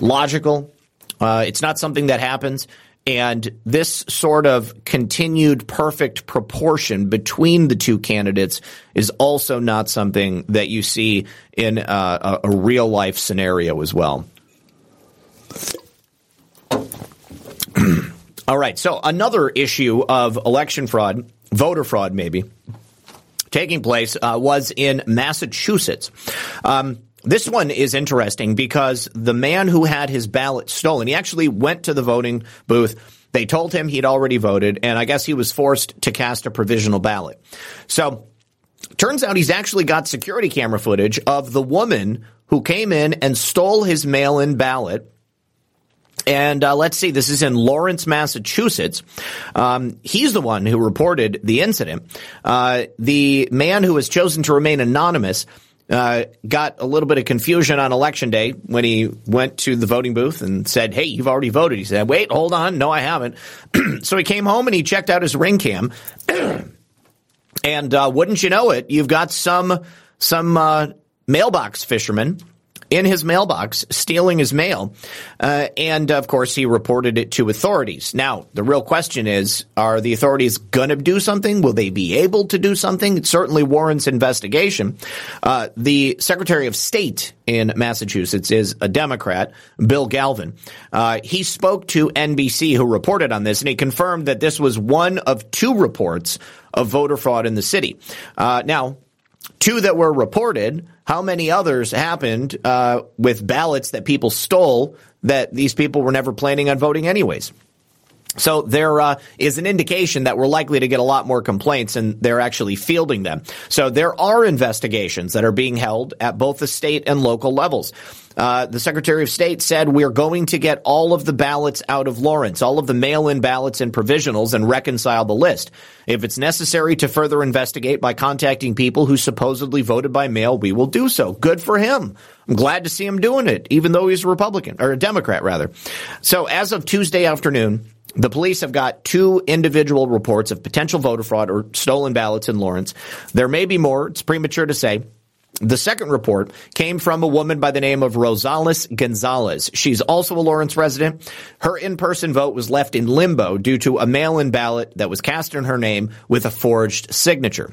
logical. Uh, it's not something that happens. And this sort of continued perfect proportion between the two candidates is also not something that you see in uh, a, a real life scenario as well. All right. So another issue of election fraud, voter fraud, maybe taking place uh, was in Massachusetts. Um, this one is interesting because the man who had his ballot stolen, he actually went to the voting booth. They told him he'd already voted, and I guess he was forced to cast a provisional ballot. So, turns out he's actually got security camera footage of the woman who came in and stole his mail in ballot. And uh, let's see, this is in Lawrence, Massachusetts. Um, he's the one who reported the incident. Uh, the man who has chosen to remain anonymous uh, got a little bit of confusion on election day when he went to the voting booth and said, Hey, you've already voted. He said, Wait, hold on. No, I haven't. so he came home and he checked out his ring cam. and uh, wouldn't you know it, you've got some some uh, mailbox fishermen in his mailbox, stealing his mail. Uh, and of course, he reported it to authorities. Now, the real question is, are the authorities going to do something? Will they be able to do something? It certainly warrants investigation. Uh, the Secretary of State in Massachusetts is a Democrat, Bill Galvin. Uh, he spoke to NBC, who reported on this, and he confirmed that this was one of two reports of voter fraud in the city. Uh, now, two that were reported. How many others happened uh, with ballots that people stole that these people were never planning on voting anyways? So there uh, is an indication that we're likely to get a lot more complaints, and they're actually fielding them. So there are investigations that are being held at both the state and local levels. Uh, the Secretary of State said we're going to get all of the ballots out of Lawrence, all of the mail-in ballots and provisionals, and reconcile the list. If it's necessary to further investigate by contacting people who supposedly voted by mail, we will do so. Good for him. I'm glad to see him doing it, even though he's a Republican or a Democrat, rather. So as of Tuesday afternoon, the police have got two individual reports of potential voter fraud or stolen ballots in Lawrence. There may be more. It's premature to say. The second report came from a woman by the name of Rosales Gonzalez. She's also a Lawrence resident. Her in-person vote was left in limbo due to a mail-in ballot that was cast in her name with a forged signature.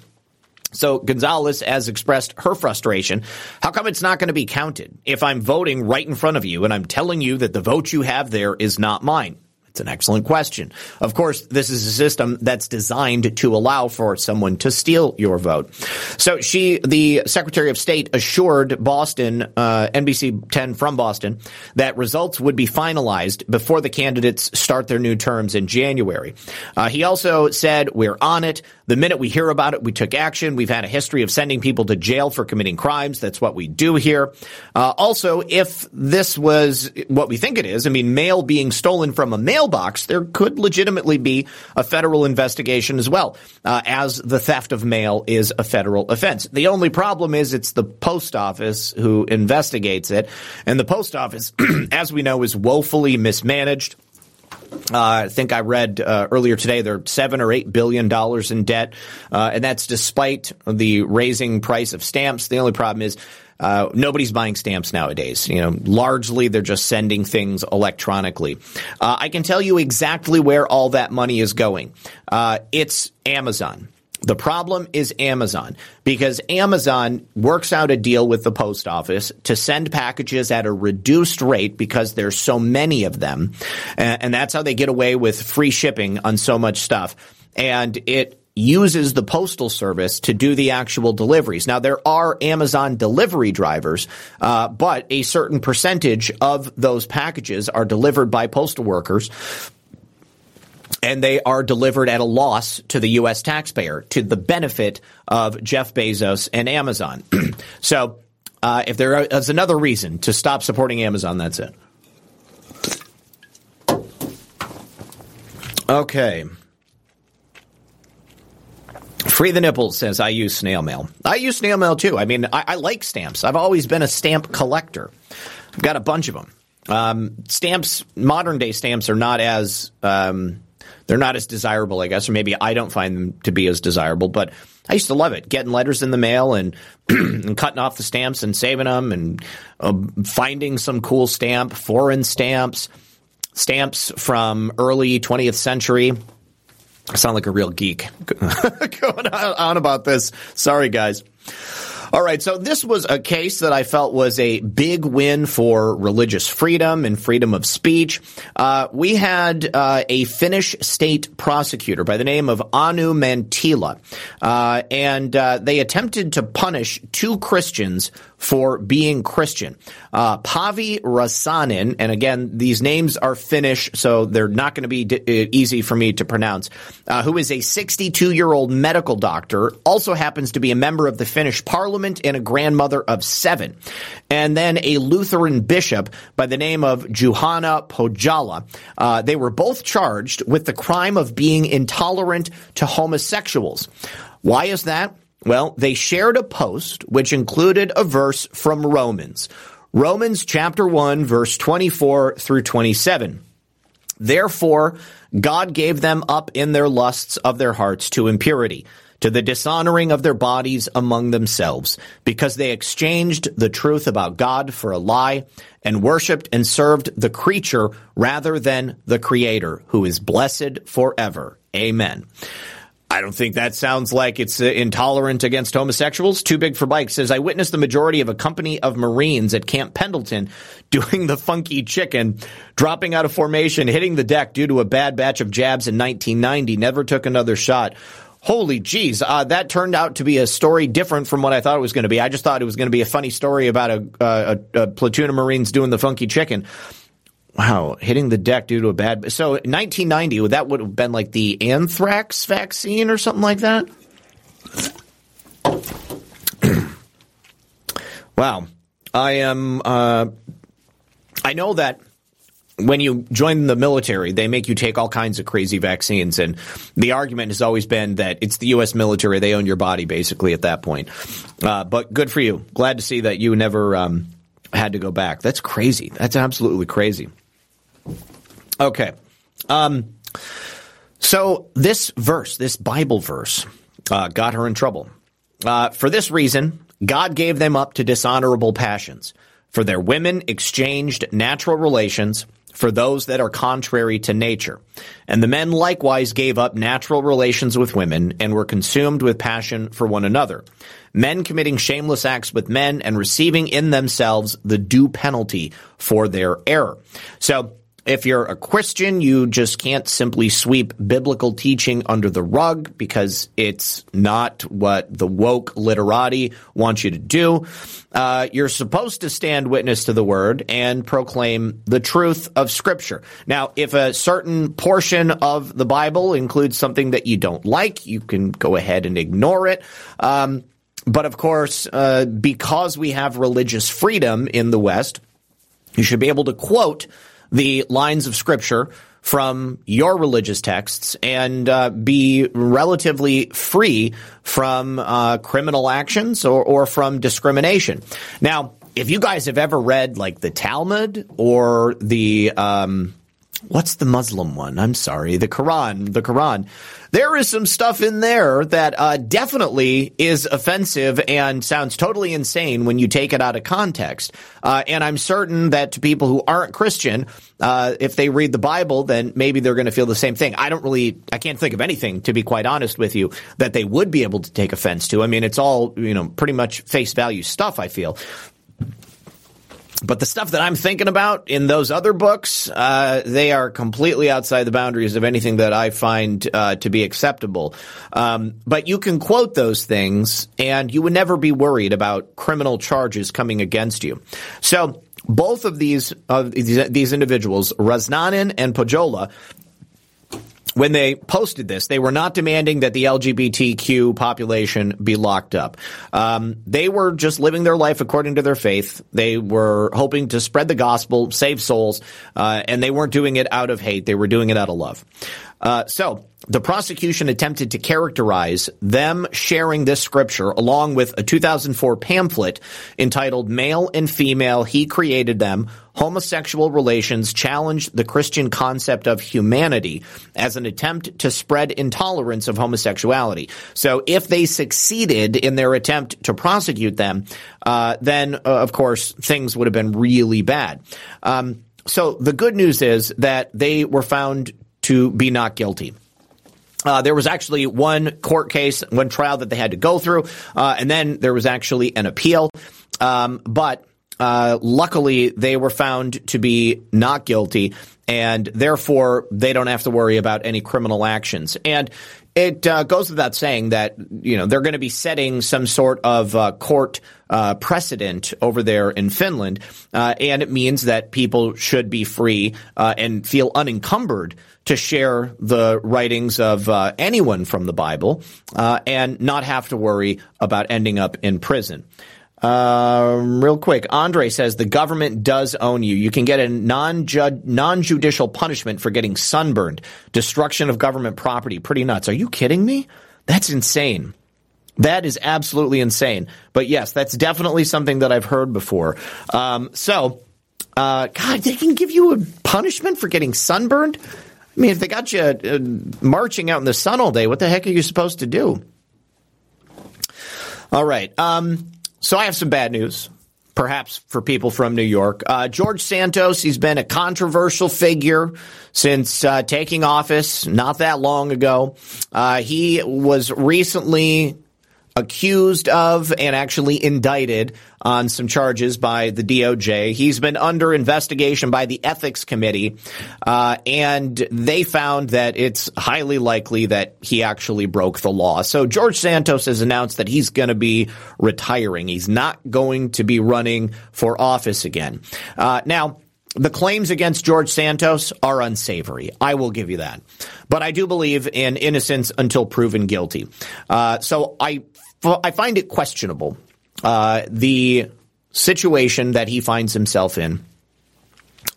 So Gonzalez has expressed her frustration. How come it's not going to be counted if I'm voting right in front of you and I'm telling you that the vote you have there is not mine? It's an excellent question. Of course, this is a system that's designed to allow for someone to steal your vote. So she, the Secretary of State, assured Boston, uh, NBC 10 from Boston, that results would be finalized before the candidates start their new terms in January. Uh, he also said, "We're on it. The minute we hear about it, we took action. We've had a history of sending people to jail for committing crimes. That's what we do here. Uh, also, if this was what we think it is, I mean, mail being stolen from a mailbox, there could legitimately be a federal investigation as well, uh, as the theft of mail is a federal offense. The only problem is it's the post office who investigates it, and the post office, as we know, is woefully mismanaged. Uh, I think I read uh, earlier today they're seven or eight billion dollars in debt, uh, and that's despite the raising price of stamps. The only problem is uh, nobody's buying stamps nowadays. You know, largely they're just sending things electronically. Uh, I can tell you exactly where all that money is going. Uh, it's Amazon. The problem is Amazon because Amazon works out a deal with the post office to send packages at a reduced rate because there's so many of them. And that's how they get away with free shipping on so much stuff. And it uses the postal service to do the actual deliveries. Now there are Amazon delivery drivers, uh, but a certain percentage of those packages are delivered by postal workers and they are delivered at a loss to the U.S. taxpayer to the benefit of Jeff Bezos and Amazon. so, uh, if there is another reason to stop supporting Amazon, that's it. Okay. Free the nipples says I use snail mail. I use snail mail too. I mean, I, I like stamps. I've always been a stamp collector. I've got a bunch of them. Um, stamps, modern day stamps, are not as um, they're not as desirable, I guess, or maybe I don't find them to be as desirable. But I used to love it, getting letters in the mail and, and cutting off the stamps and saving them, and uh, finding some cool stamp, foreign stamps, stamps from early 20th century. I sound like a real geek going on about this. Sorry, guys. All right, so this was a case that I felt was a big win for religious freedom and freedom of speech. Uh, we had uh, a Finnish state prosecutor by the name of Anu Mantila, uh, and uh, they attempted to punish two Christians for being Christian. Uh, Päivi Räsänen, and again, these names are Finnish, so they're not going to be d- uh, easy for me to pronounce, who is a 62 year old medical doctor, also happens to be a member of the Finnish parliament and a grandmother of seven. And then a Lutheran bishop by the name of Juhana Pohjola. Uh, they were both charged with the crime of being intolerant to homosexuals. Why is that? Well, they shared a post which included a verse from Romans. Romans chapter 1 verse 24 through 27. Therefore, God gave them up in their lusts of their hearts to impurity, to the dishonoring of their bodies among themselves, because they exchanged the truth about God for a lie and worshiped and served the creature rather than the creator, who is blessed forever. Amen. I don't think that sounds like it's uh, intolerant against homosexuals. Too Big for Bike says, I witnessed the majority of a company of Marines at Camp Pendleton doing the funky chicken, dropping out of formation, hitting the deck due to a bad batch of jabs in 1990, never took another shot. Holy jeez, uh, that turned out to be a story different from what I thought it was going to be. I just thought it was going to be a funny story about a, uh, a, a platoon of Marines doing the funky chicken. Wow, hitting the deck due to a bad. So 1990, that would have been like the anthrax vaccine or something like that. wow, I am. Uh, I know that when you join the military, they make you take all kinds of crazy vaccines, and the argument has always been that it's the U.S. military; they own your body basically at that point. Uh, but good for you. Glad to see that you never. Um, had to go back. That's crazy. That's absolutely crazy. Okay. Um, so this verse, this Bible verse, uh, got her in trouble. Uh, for this reason, God gave them up to dishonorable passions. For their women exchanged natural relations for those that are contrary to nature. And the men likewise gave up natural relations with women and were consumed with passion for one another. Men committing shameless acts with men and receiving in themselves the due penalty for their error. So if you're a Christian, you just can't simply sweep biblical teaching under the rug because it's not what the woke literati want you to do. Uh, you're supposed to stand witness to the word and proclaim the truth of Scripture. Now, if a certain portion of the Bible includes something that you don't like, you can go ahead and ignore it. Um, but of course, uh, because we have religious freedom in the West, you should be able to quote the lines of scripture from your religious texts and uh, be relatively free from uh, criminal actions or, or from discrimination. Now, if you guys have ever read like the Talmud or the um, what's the Muslim one? I'm sorry, the Quran. The Quran. There is some stuff in there that uh, definitely is offensive and sounds totally insane when you take it out of context. Uh, and I'm certain that to people who aren't Christian, uh, if they read the Bible, then maybe they're going to feel the same thing. I don't really, I can't think of anything, to be quite honest with you, that they would be able to take offense to. I mean, it's all, you know, pretty much face value stuff, I feel. But the stuff that I'm thinking about in those other books, uh, they are completely outside the boundaries of anything that I find uh, to be acceptable. Um, but you can quote those things, and you would never be worried about criminal charges coming against you. So both of these uh, these, these individuals, Räsänen and Pohjola, when they posted this, they were not demanding that the LGBTQ population be locked up. Um, they were just living their life according to their faith. They were hoping to spread the gospel, save souls, uh, and they weren't doing it out of hate. They were doing it out of love. Uh, so the prosecution attempted to characterize them sharing this scripture along with a 2004 pamphlet entitled Male and Female, He Created Them, Homosexual Relations Challenged the Christian Concept of Humanity as an attempt to spread intolerance of homosexuality. So if they succeeded in their attempt to prosecute them, uh, then uh, of course things would have been really bad. Um, so the good news is that they were found to be not guilty. Uh, there was actually one court case, one trial that they had to go through, uh, and then there was actually an appeal. Um, but uh, luckily, they were found to be not guilty, and therefore they don't have to worry about any criminal actions. And it uh, goes without saying that you know they're going to be setting some sort of uh, court uh, precedent over there in Finland, and it means that people should be free and feel unencumbered to share the writings of uh, anyone from the Bible and not have to worry about ending up in prison. Um, real quick, Andre says the government does own you. You can get a non-judicial punishment for getting sunburned, destruction of government property. Pretty nuts. Are you kidding me? That's insane. That is absolutely insane. But yes, that's definitely something that I've heard before. Um, so, uh, God, they can give you a punishment for getting sunburned. I mean, if they got you uh, marching out in the sun all day, what the heck are you supposed to do? All right. Um, so I have some bad news, perhaps for people from New York. Uh, George Santos, he's been a controversial figure since uh, taking office not that long ago. Uh, he was recently accused of and actually indicted on some charges by the DOJ. He's been under investigation by the ethics committee, uh, and they found that it's highly likely that he actually broke the law. So George Santos has announced that he's going to be retiring. He's not going to be running for office again. Uh, now, the claims against George Santos are unsavory. I will give you that. But I do believe in innocence until proven guilty. Uh, so I I find it questionable uh, the situation that he finds himself in.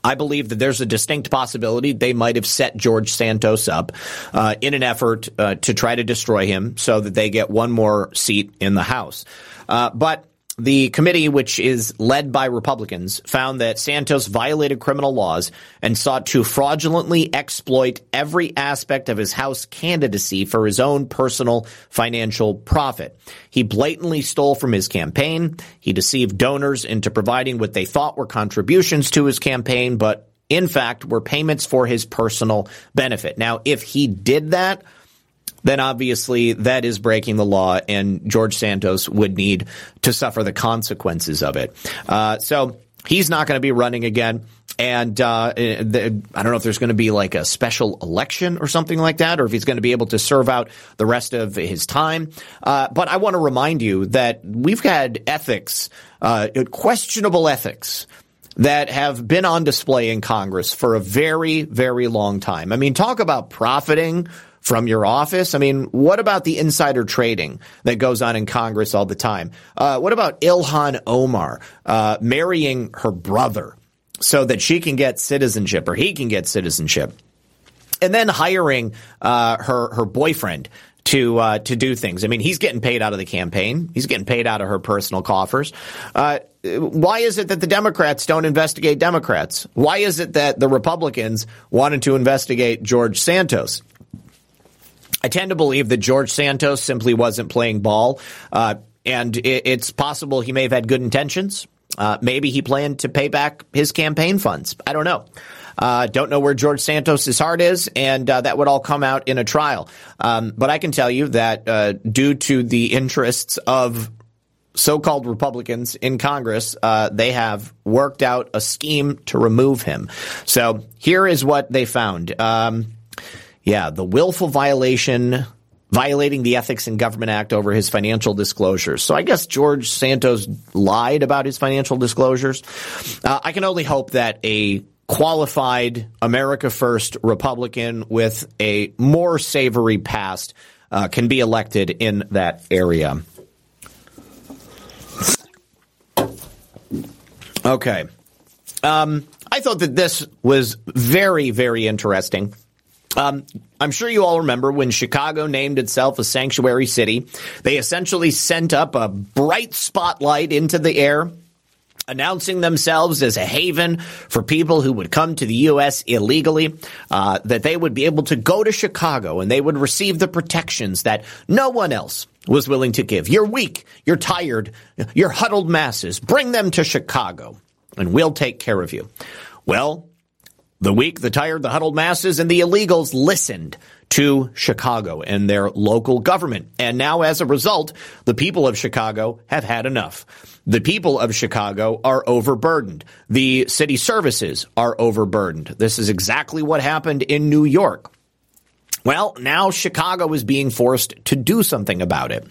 I believe that there's a distinct possibility they might have set George Santos up uh, in an effort uh, to try to destroy him so that they get one more seat in the House. Uh, but the committee, which is led by Republicans, found that Santos violated criminal laws and sought to fraudulently exploit every aspect of his House candidacy for his own personal financial profit. He blatantly stole from his campaign. He deceived donors into providing what they thought were contributions to his campaign, but in fact were payments for his personal benefit. Now, if he did that, then obviously that is breaking the law, and George Santos would need to suffer the consequences of it. Uh, so he's not going to be running again. And uh, the, I don't know if there's going to be like a special election or something like that, or if he's going to be able to serve out the rest of his time. Uh, but I want to remind you that we've had ethics, uh, questionable ethics that have been on display in Congress for a very, very long time. I mean, talk about profiting from your office? I mean, what about the insider trading that goes on in Congress all the time? Uh, what about Ilhan Omar uh, marrying her brother so that she can get citizenship or he can get citizenship? And then hiring uh, her her boyfriend to uh, to do things. I mean, he's getting paid out of the campaign. He's getting paid out of her personal coffers. Uh, why is it that the Democrats don't investigate Democrats? Why is it that the Republicans wanted to investigate George Santos? I tend to believe that George Santos simply wasn't playing ball, uh, and it, it's possible he may have had good intentions. Uh, maybe he planned to pay back his campaign funds. I don't know. Uh, don't know where George Santos' heart is, and uh, that would all come out in a trial. Um, but I can tell you that uh, due to the interests of so-called Republicans in Congress, uh, they have worked out a scheme to remove him. So here is what they found. Um, yeah, the willful violation violating the Ethics in Government Act over his financial disclosures. So I guess George Santos lied about his financial disclosures. Uh, I can only hope that a qualified America First Republican with a more savory past uh, can be elected in that area. Okay. Um, I thought that this was very, very interesting. Um, I'm sure you all remember when Chicago named itself a sanctuary city. They essentially sent up a bright spotlight into the air announcing themselves as a haven for people who would come to the U.S. illegally, uh, that they would be able to go to Chicago and they would receive the protections that no one else was willing to give. You're weak, you're tired, you're huddled masses. Bring them to Chicago and we'll take care of you. Well, the weak, the tired, the huddled masses, and the illegals listened to Chicago and their local government. And now, as a result, the people of Chicago have had enough. The people of Chicago are overburdened. The city services are overburdened. This is exactly what happened in New York. Well, now Chicago is being forced to do something about it.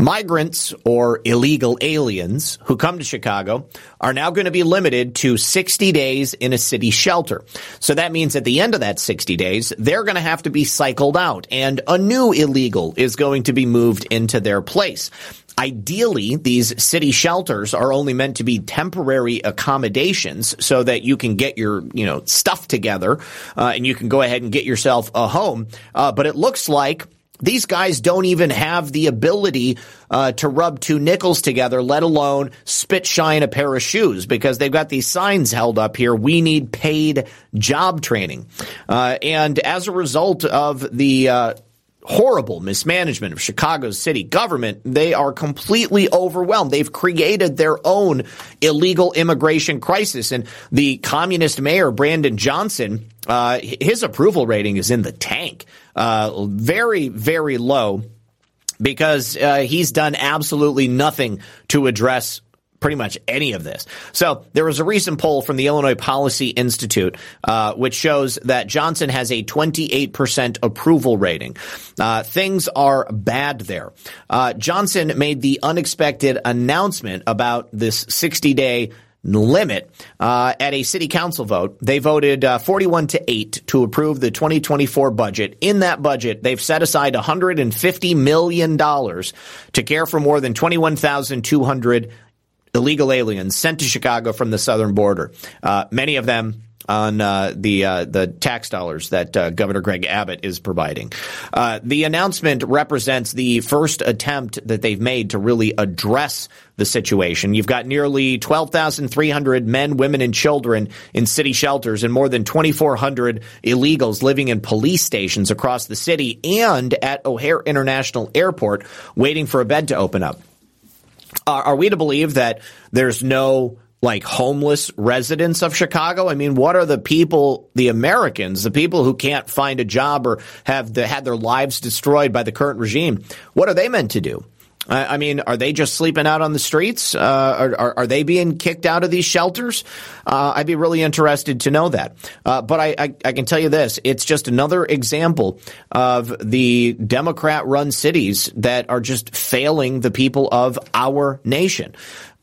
Migrants or illegal aliens who come to Chicago are now going to be limited to 60 days in a city shelter. So that means at the end of that 60 days, they're going to have to be cycled out and a new illegal is going to be moved into their place. Ideally, these city shelters are only meant to be temporary accommodations so that you can get your, you know, stuff together uh, and you can go ahead and get yourself a home. Uh, but it looks like these guys don't even have the ability uh, to rub two nickels together, let alone spit shine a pair of shoes, because they've got these signs held up here. We need paid job training, uh, and as a result of the uh, horrible mismanagement of Chicago's city government, they are completely overwhelmed. They've created their own illegal immigration crisis. And the communist mayor, Brandon Johnson, uh, his approval rating is in the tank. Uh, very, very low because uh, he's done absolutely nothing to address pretty much any of this. So there was a recent poll from the Illinois Policy Institute, uh, which shows that Johnson has a 28% approval rating. Uh, things are bad there. Uh, Johnson made the unexpected announcement about this 60 day limit uh, at a city council vote. They voted uh, 41 to 8 to approve the 2024 budget. In that budget, they've set aside $150 million to care for more than 21,200 illegal aliens sent to Chicago from the southern border. Uh, many of them on uh, the uh, the tax dollars that uh, Governor Greg Abbott is providing. Uh, the announcement represents the first attempt that they've made to really address the situation. You've got nearly 12,300 men, women, and children in city shelters and more than 2,400 illegals living in police stations across the city and at O'Hare International Airport waiting for a bed to open up. are we to believe that there's no like homeless residents of Chicago? I mean, what are the people, the Americans, the people who can't find a job or have the, had their lives destroyed by the current regime? What are they meant to do? I mean, are they just sleeping out on the streets? Uh, are, are, are, they being kicked out of these shelters? Uh, I'd be really interested to know that. Uh, but I, I, I, can tell you this: it's just another example of the Democrat-run cities that are just failing the people of our nation.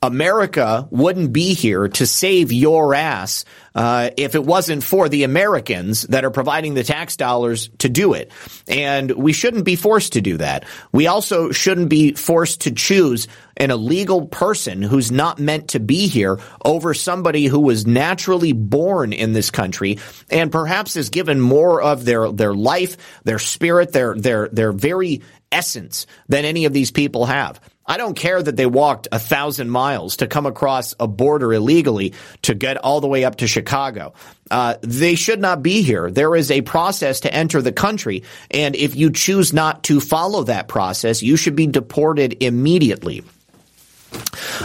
America wouldn't be here to save your ass uh, if it wasn't for the Americans that are providing the tax dollars to do it. And we shouldn't be forced to do that. We also shouldn't be forced to choose an illegal person who's not meant to be here over somebody who was naturally born in this country and perhaps has given more of their, their life, their spirit, their, their, their very essence than any of these people have. I don't care that they walked a thousand miles to come across a border illegally to get all the way up to Chicago. Uh, they should not be here. There is a process to enter the country, and if you choose not to follow that process, you should be deported immediately.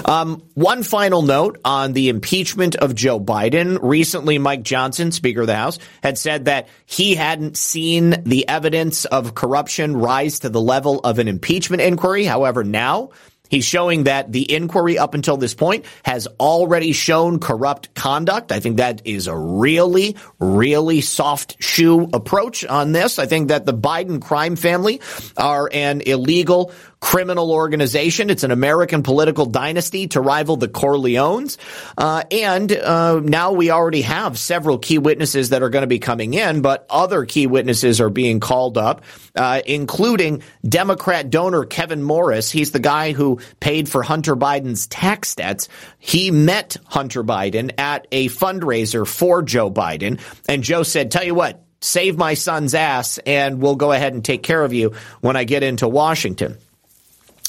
Um, one final note on the impeachment of Joe Biden. Recently, Mike Johnson, Speaker of the House, had said that he hadn't seen the evidence of corruption rise to the level of an impeachment inquiry. However, now He's showing that the inquiry up until this point has already shown corrupt conduct. I think that is a really, really soft shoe approach on this. I think that the Biden crime family are an illegal criminal organization. It's an American political dynasty to rival the Corleones. Uh, and uh, now we already have several key witnesses that are going to be coming in, but other key witnesses are being called up, uh, including Democrat donor Kevin Morris. He's the guy who paid for Hunter Biden's tax debts. He met Hunter Biden at a fundraiser for Joe Biden, and Joe said, tell you what, save my son's ass and we'll go ahead and take care of you when I get into Washington.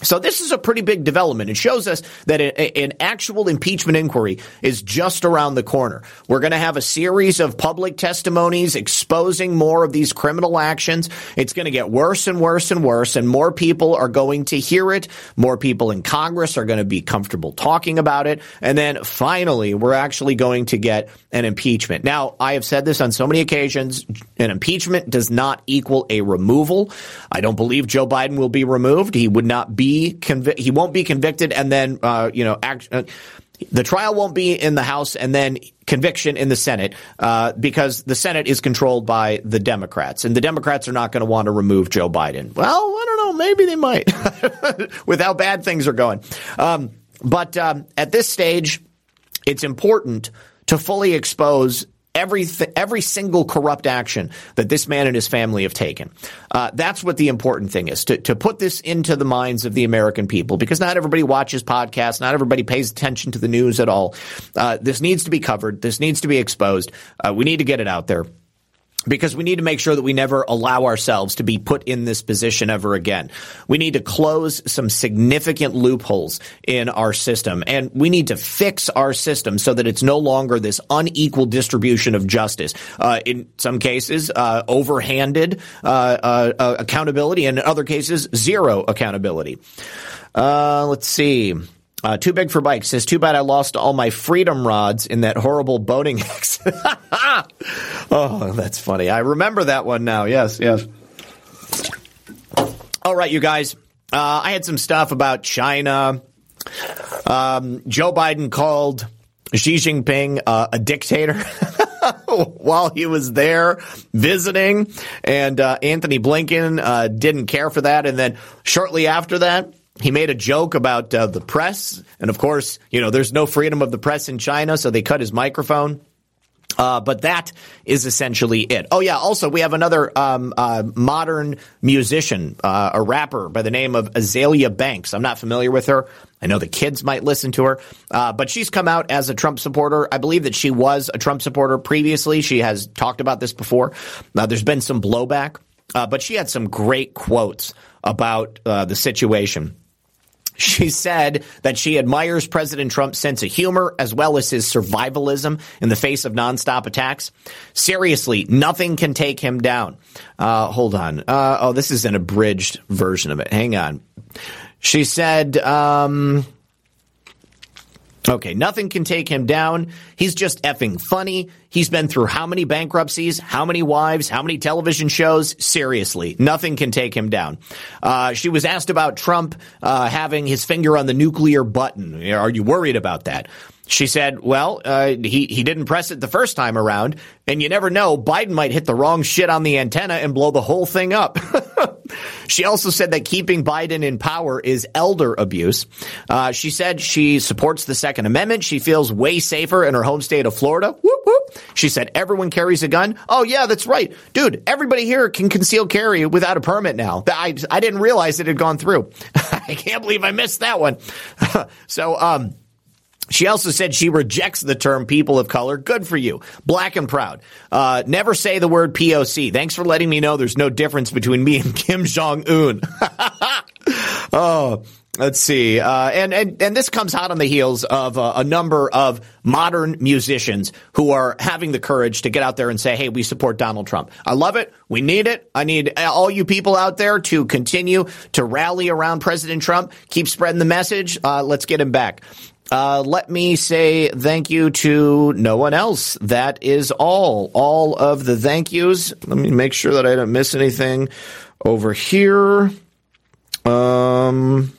So this is a pretty big development. It shows us that an actual impeachment inquiry is just around the corner. We're going to have a series of public testimonies exposing more of these criminal actions. It's going to get worse and worse and worse, and more people are going to hear it. More people in Congress are going to be comfortable talking about it. And then finally, we're actually going to get an impeachment. Now, I have said this on so many occasions. An impeachment does not equal a removal. I don't believe Joe Biden will be removed. He would not be convi- he won't be convicted and then uh, you know act, uh, the trial won't be in the House and then conviction in the Senate uh, because the Senate is controlled by the Democrats and the Democrats are not going to want to remove Joe Biden. Well, I don't know, maybe they might with how bad things are going. Um, but um, at this stage, it's important to fully expose every every single corrupt action that this man and his family have taken. Uh, that's what the important thing is to to put this into the minds of the American people because not everybody watches podcasts, not everybody pays attention to the news at all. Uh, this needs to be covered. This needs to be exposed. Uh, we need to get it out there because we need to make sure that we never allow ourselves to be put in this position ever again. We need to close some significant loopholes in our system and we need to fix our system so that it's no longer this unequal distribution of justice. Uh, in some cases, uh, overhanded uh, uh, accountability and in other cases, zero accountability. Uh, let's see. Uh, too big for bikes says, too bad I lost all my freedom rods in that horrible boating accident. oh, that's funny. I remember that one now. Yes, yes. All right, you guys. Uh, I had some stuff about China. Um, Joe Biden called Xi Jinping uh, a dictator. while he was there visiting, and uh, Antony Blinken uh, didn't care for that. And then shortly after that, he made a joke about uh, the press, and of course, you know, there's no freedom of the press in China, so they cut his microphone. Uh, but that is essentially it. Oh yeah. Also, we have another um, uh, modern musician, uh, a rapper by the name of Azealia Banks. I'm not familiar with her. I know the kids might listen to her, uh, but she's come out as a Trump supporter. I believe that she was a Trump supporter previously. She has talked about this before. there's been some blowback, uh, but she had some great quotes about uh, the situation. She said that she admires President Trump's sense of humor as well as his survivalism in the face of nonstop attacks. Seriously, nothing can take him down. Uh, hold on. Uh, oh, this is an abridged version of it. Hang on. She said, um, Okay, nothing can take him down. He's just effing funny. He's been through how many bankruptcies, how many wives, how many television shows? Seriously, nothing can take him down. Uh, she was asked about Trump uh, having his finger on the nuclear button. Are you worried about that? She said, well, uh, he, he didn't press it the first time around, and you never know, Biden might hit the wrong shit on the antenna and blow the whole thing up. she also said that keeping Biden in power is elder abuse. Uh, she said she supports the Second Amendment. She feels way safer in her home state of Florida. Whoop, whoop. She said everyone carries a gun. Oh, yeah, that's right. Dude, everybody here can conceal carry without a permit now. I, I didn't realize it had gone through. I can't believe I missed that one. so, um, she also said she rejects the term people of color. Good for you. Black and proud. Uh, never say the word POC. Thanks for letting me know there's no difference between me and Kim Jong Un. oh, let's see. Uh, and, and, and this comes hot on the heels of uh, a number of modern musicians who are having the courage to get out there and say, Hey, we support Donald Trump. I love it. We need it. I need all you people out there to continue to rally around President Trump. Keep spreading the message. Uh, let's get him back. Uh, let me say thank you to no one else. That is all. All of the thank yous. Let me make sure that I don't miss anything over here. Um,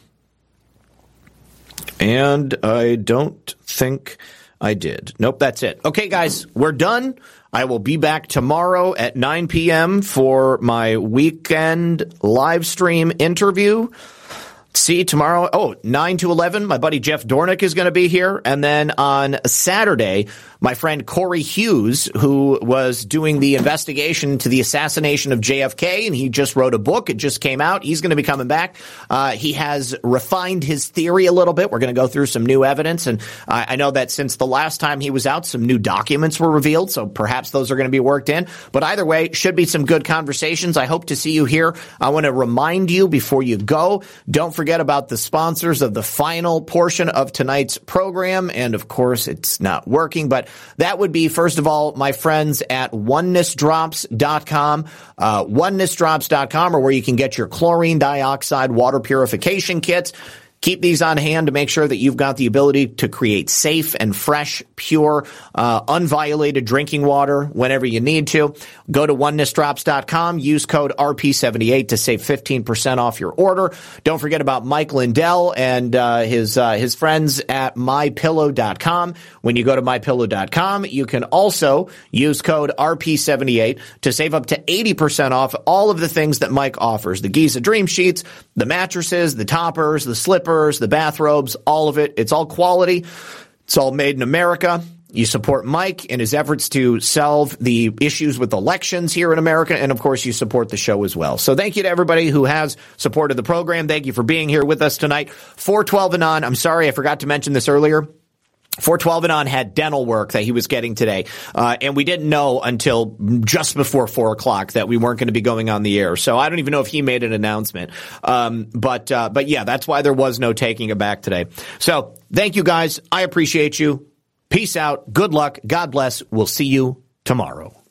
and I don't think I did. Nope, that's it. Okay, guys, we're done. I will be back tomorrow at 9 p.m. for my weekend live stream interview. See tomorrow. Oh, 9 to 11. My buddy Jeff Dornik is going to be here. And then on Saturday, my friend Corey Hughes, who was doing the investigation to the assassination of JFK, and he just wrote a book. It just came out. He's going to be coming back. Uh, he has refined his theory a little bit. We're going to go through some new evidence. And I, I know that since the last time he was out, some new documents were revealed. So perhaps those are going to be worked in. But either way, should be some good conversations. I hope to see you here. I want to remind you before you go, don't forget about the sponsors of the final portion of tonight's program. And of course, it's not working, but that would be, first of all, my friends at onenessdrops.com, uh, onenessdrops.com, or where you can get your chlorine dioxide water purification kits. Keep these on hand to make sure that you've got the ability to create safe and fresh, pure, uh, unviolated drinking water whenever you need to. Go to onenessdrops.com, use code RP78 to save 15% off your order. Don't forget about Mike Lindell and uh, his uh, his friends at mypillow.com. When you go to mypillow.com, you can also use code RP78 to save up to 80% off all of the things that Mike offers. The Giza Dream Sheets, the mattresses, the toppers, the slippers, the bathrobes, all of it. It's all quality. It's all made in America. You support Mike in his efforts to solve the issues with elections here in America. And of course, you support the show as well. So thank you to everybody who has supported the program. Thank you for being here with us tonight. 412 and on. I'm sorry, I forgot to mention this earlier. 412 and on had dental work that he was getting today. Uh, and we didn't know until just before four o'clock that we weren't going to be going on the air. So I don't even know if he made an announcement. Um, but, uh, but yeah, that's why there was no taking it back today. So thank you guys. I appreciate you. Peace out. Good luck. God bless. We'll see you tomorrow.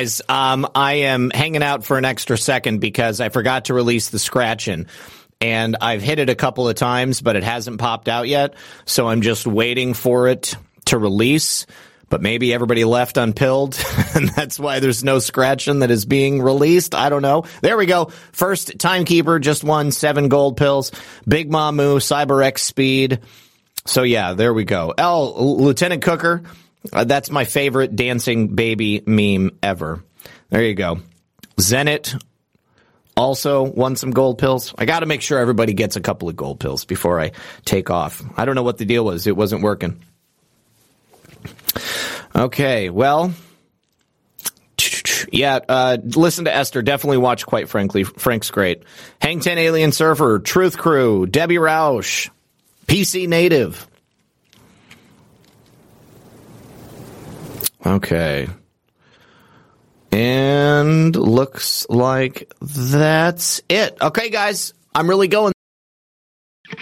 Guys, um, I am hanging out for an extra second because I forgot to release the scratching. And I've hit it a couple of times, but it hasn't popped out yet. So I'm just waiting for it to release. But maybe everybody left unpilled, and that's why there's no scratching that is being released. I don't know. There we go. First timekeeper just won seven gold pills. Big Mamu, Cyber X Speed. So yeah, there we go. L, Lieutenant Cooker. Uh, that's my favorite dancing baby meme ever. There you go. Zenit also won some gold pills. I got to make sure everybody gets a couple of gold pills before I take off. I don't know what the deal was. It wasn't working. Okay, well, yeah, uh, listen to Esther. Definitely watch, quite frankly. Frank's great. Hang 10 Alien Surfer, Truth Crew, Debbie Roush, PC Native. Okay. And looks like that's it. Okay, guys, I'm really going.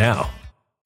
now.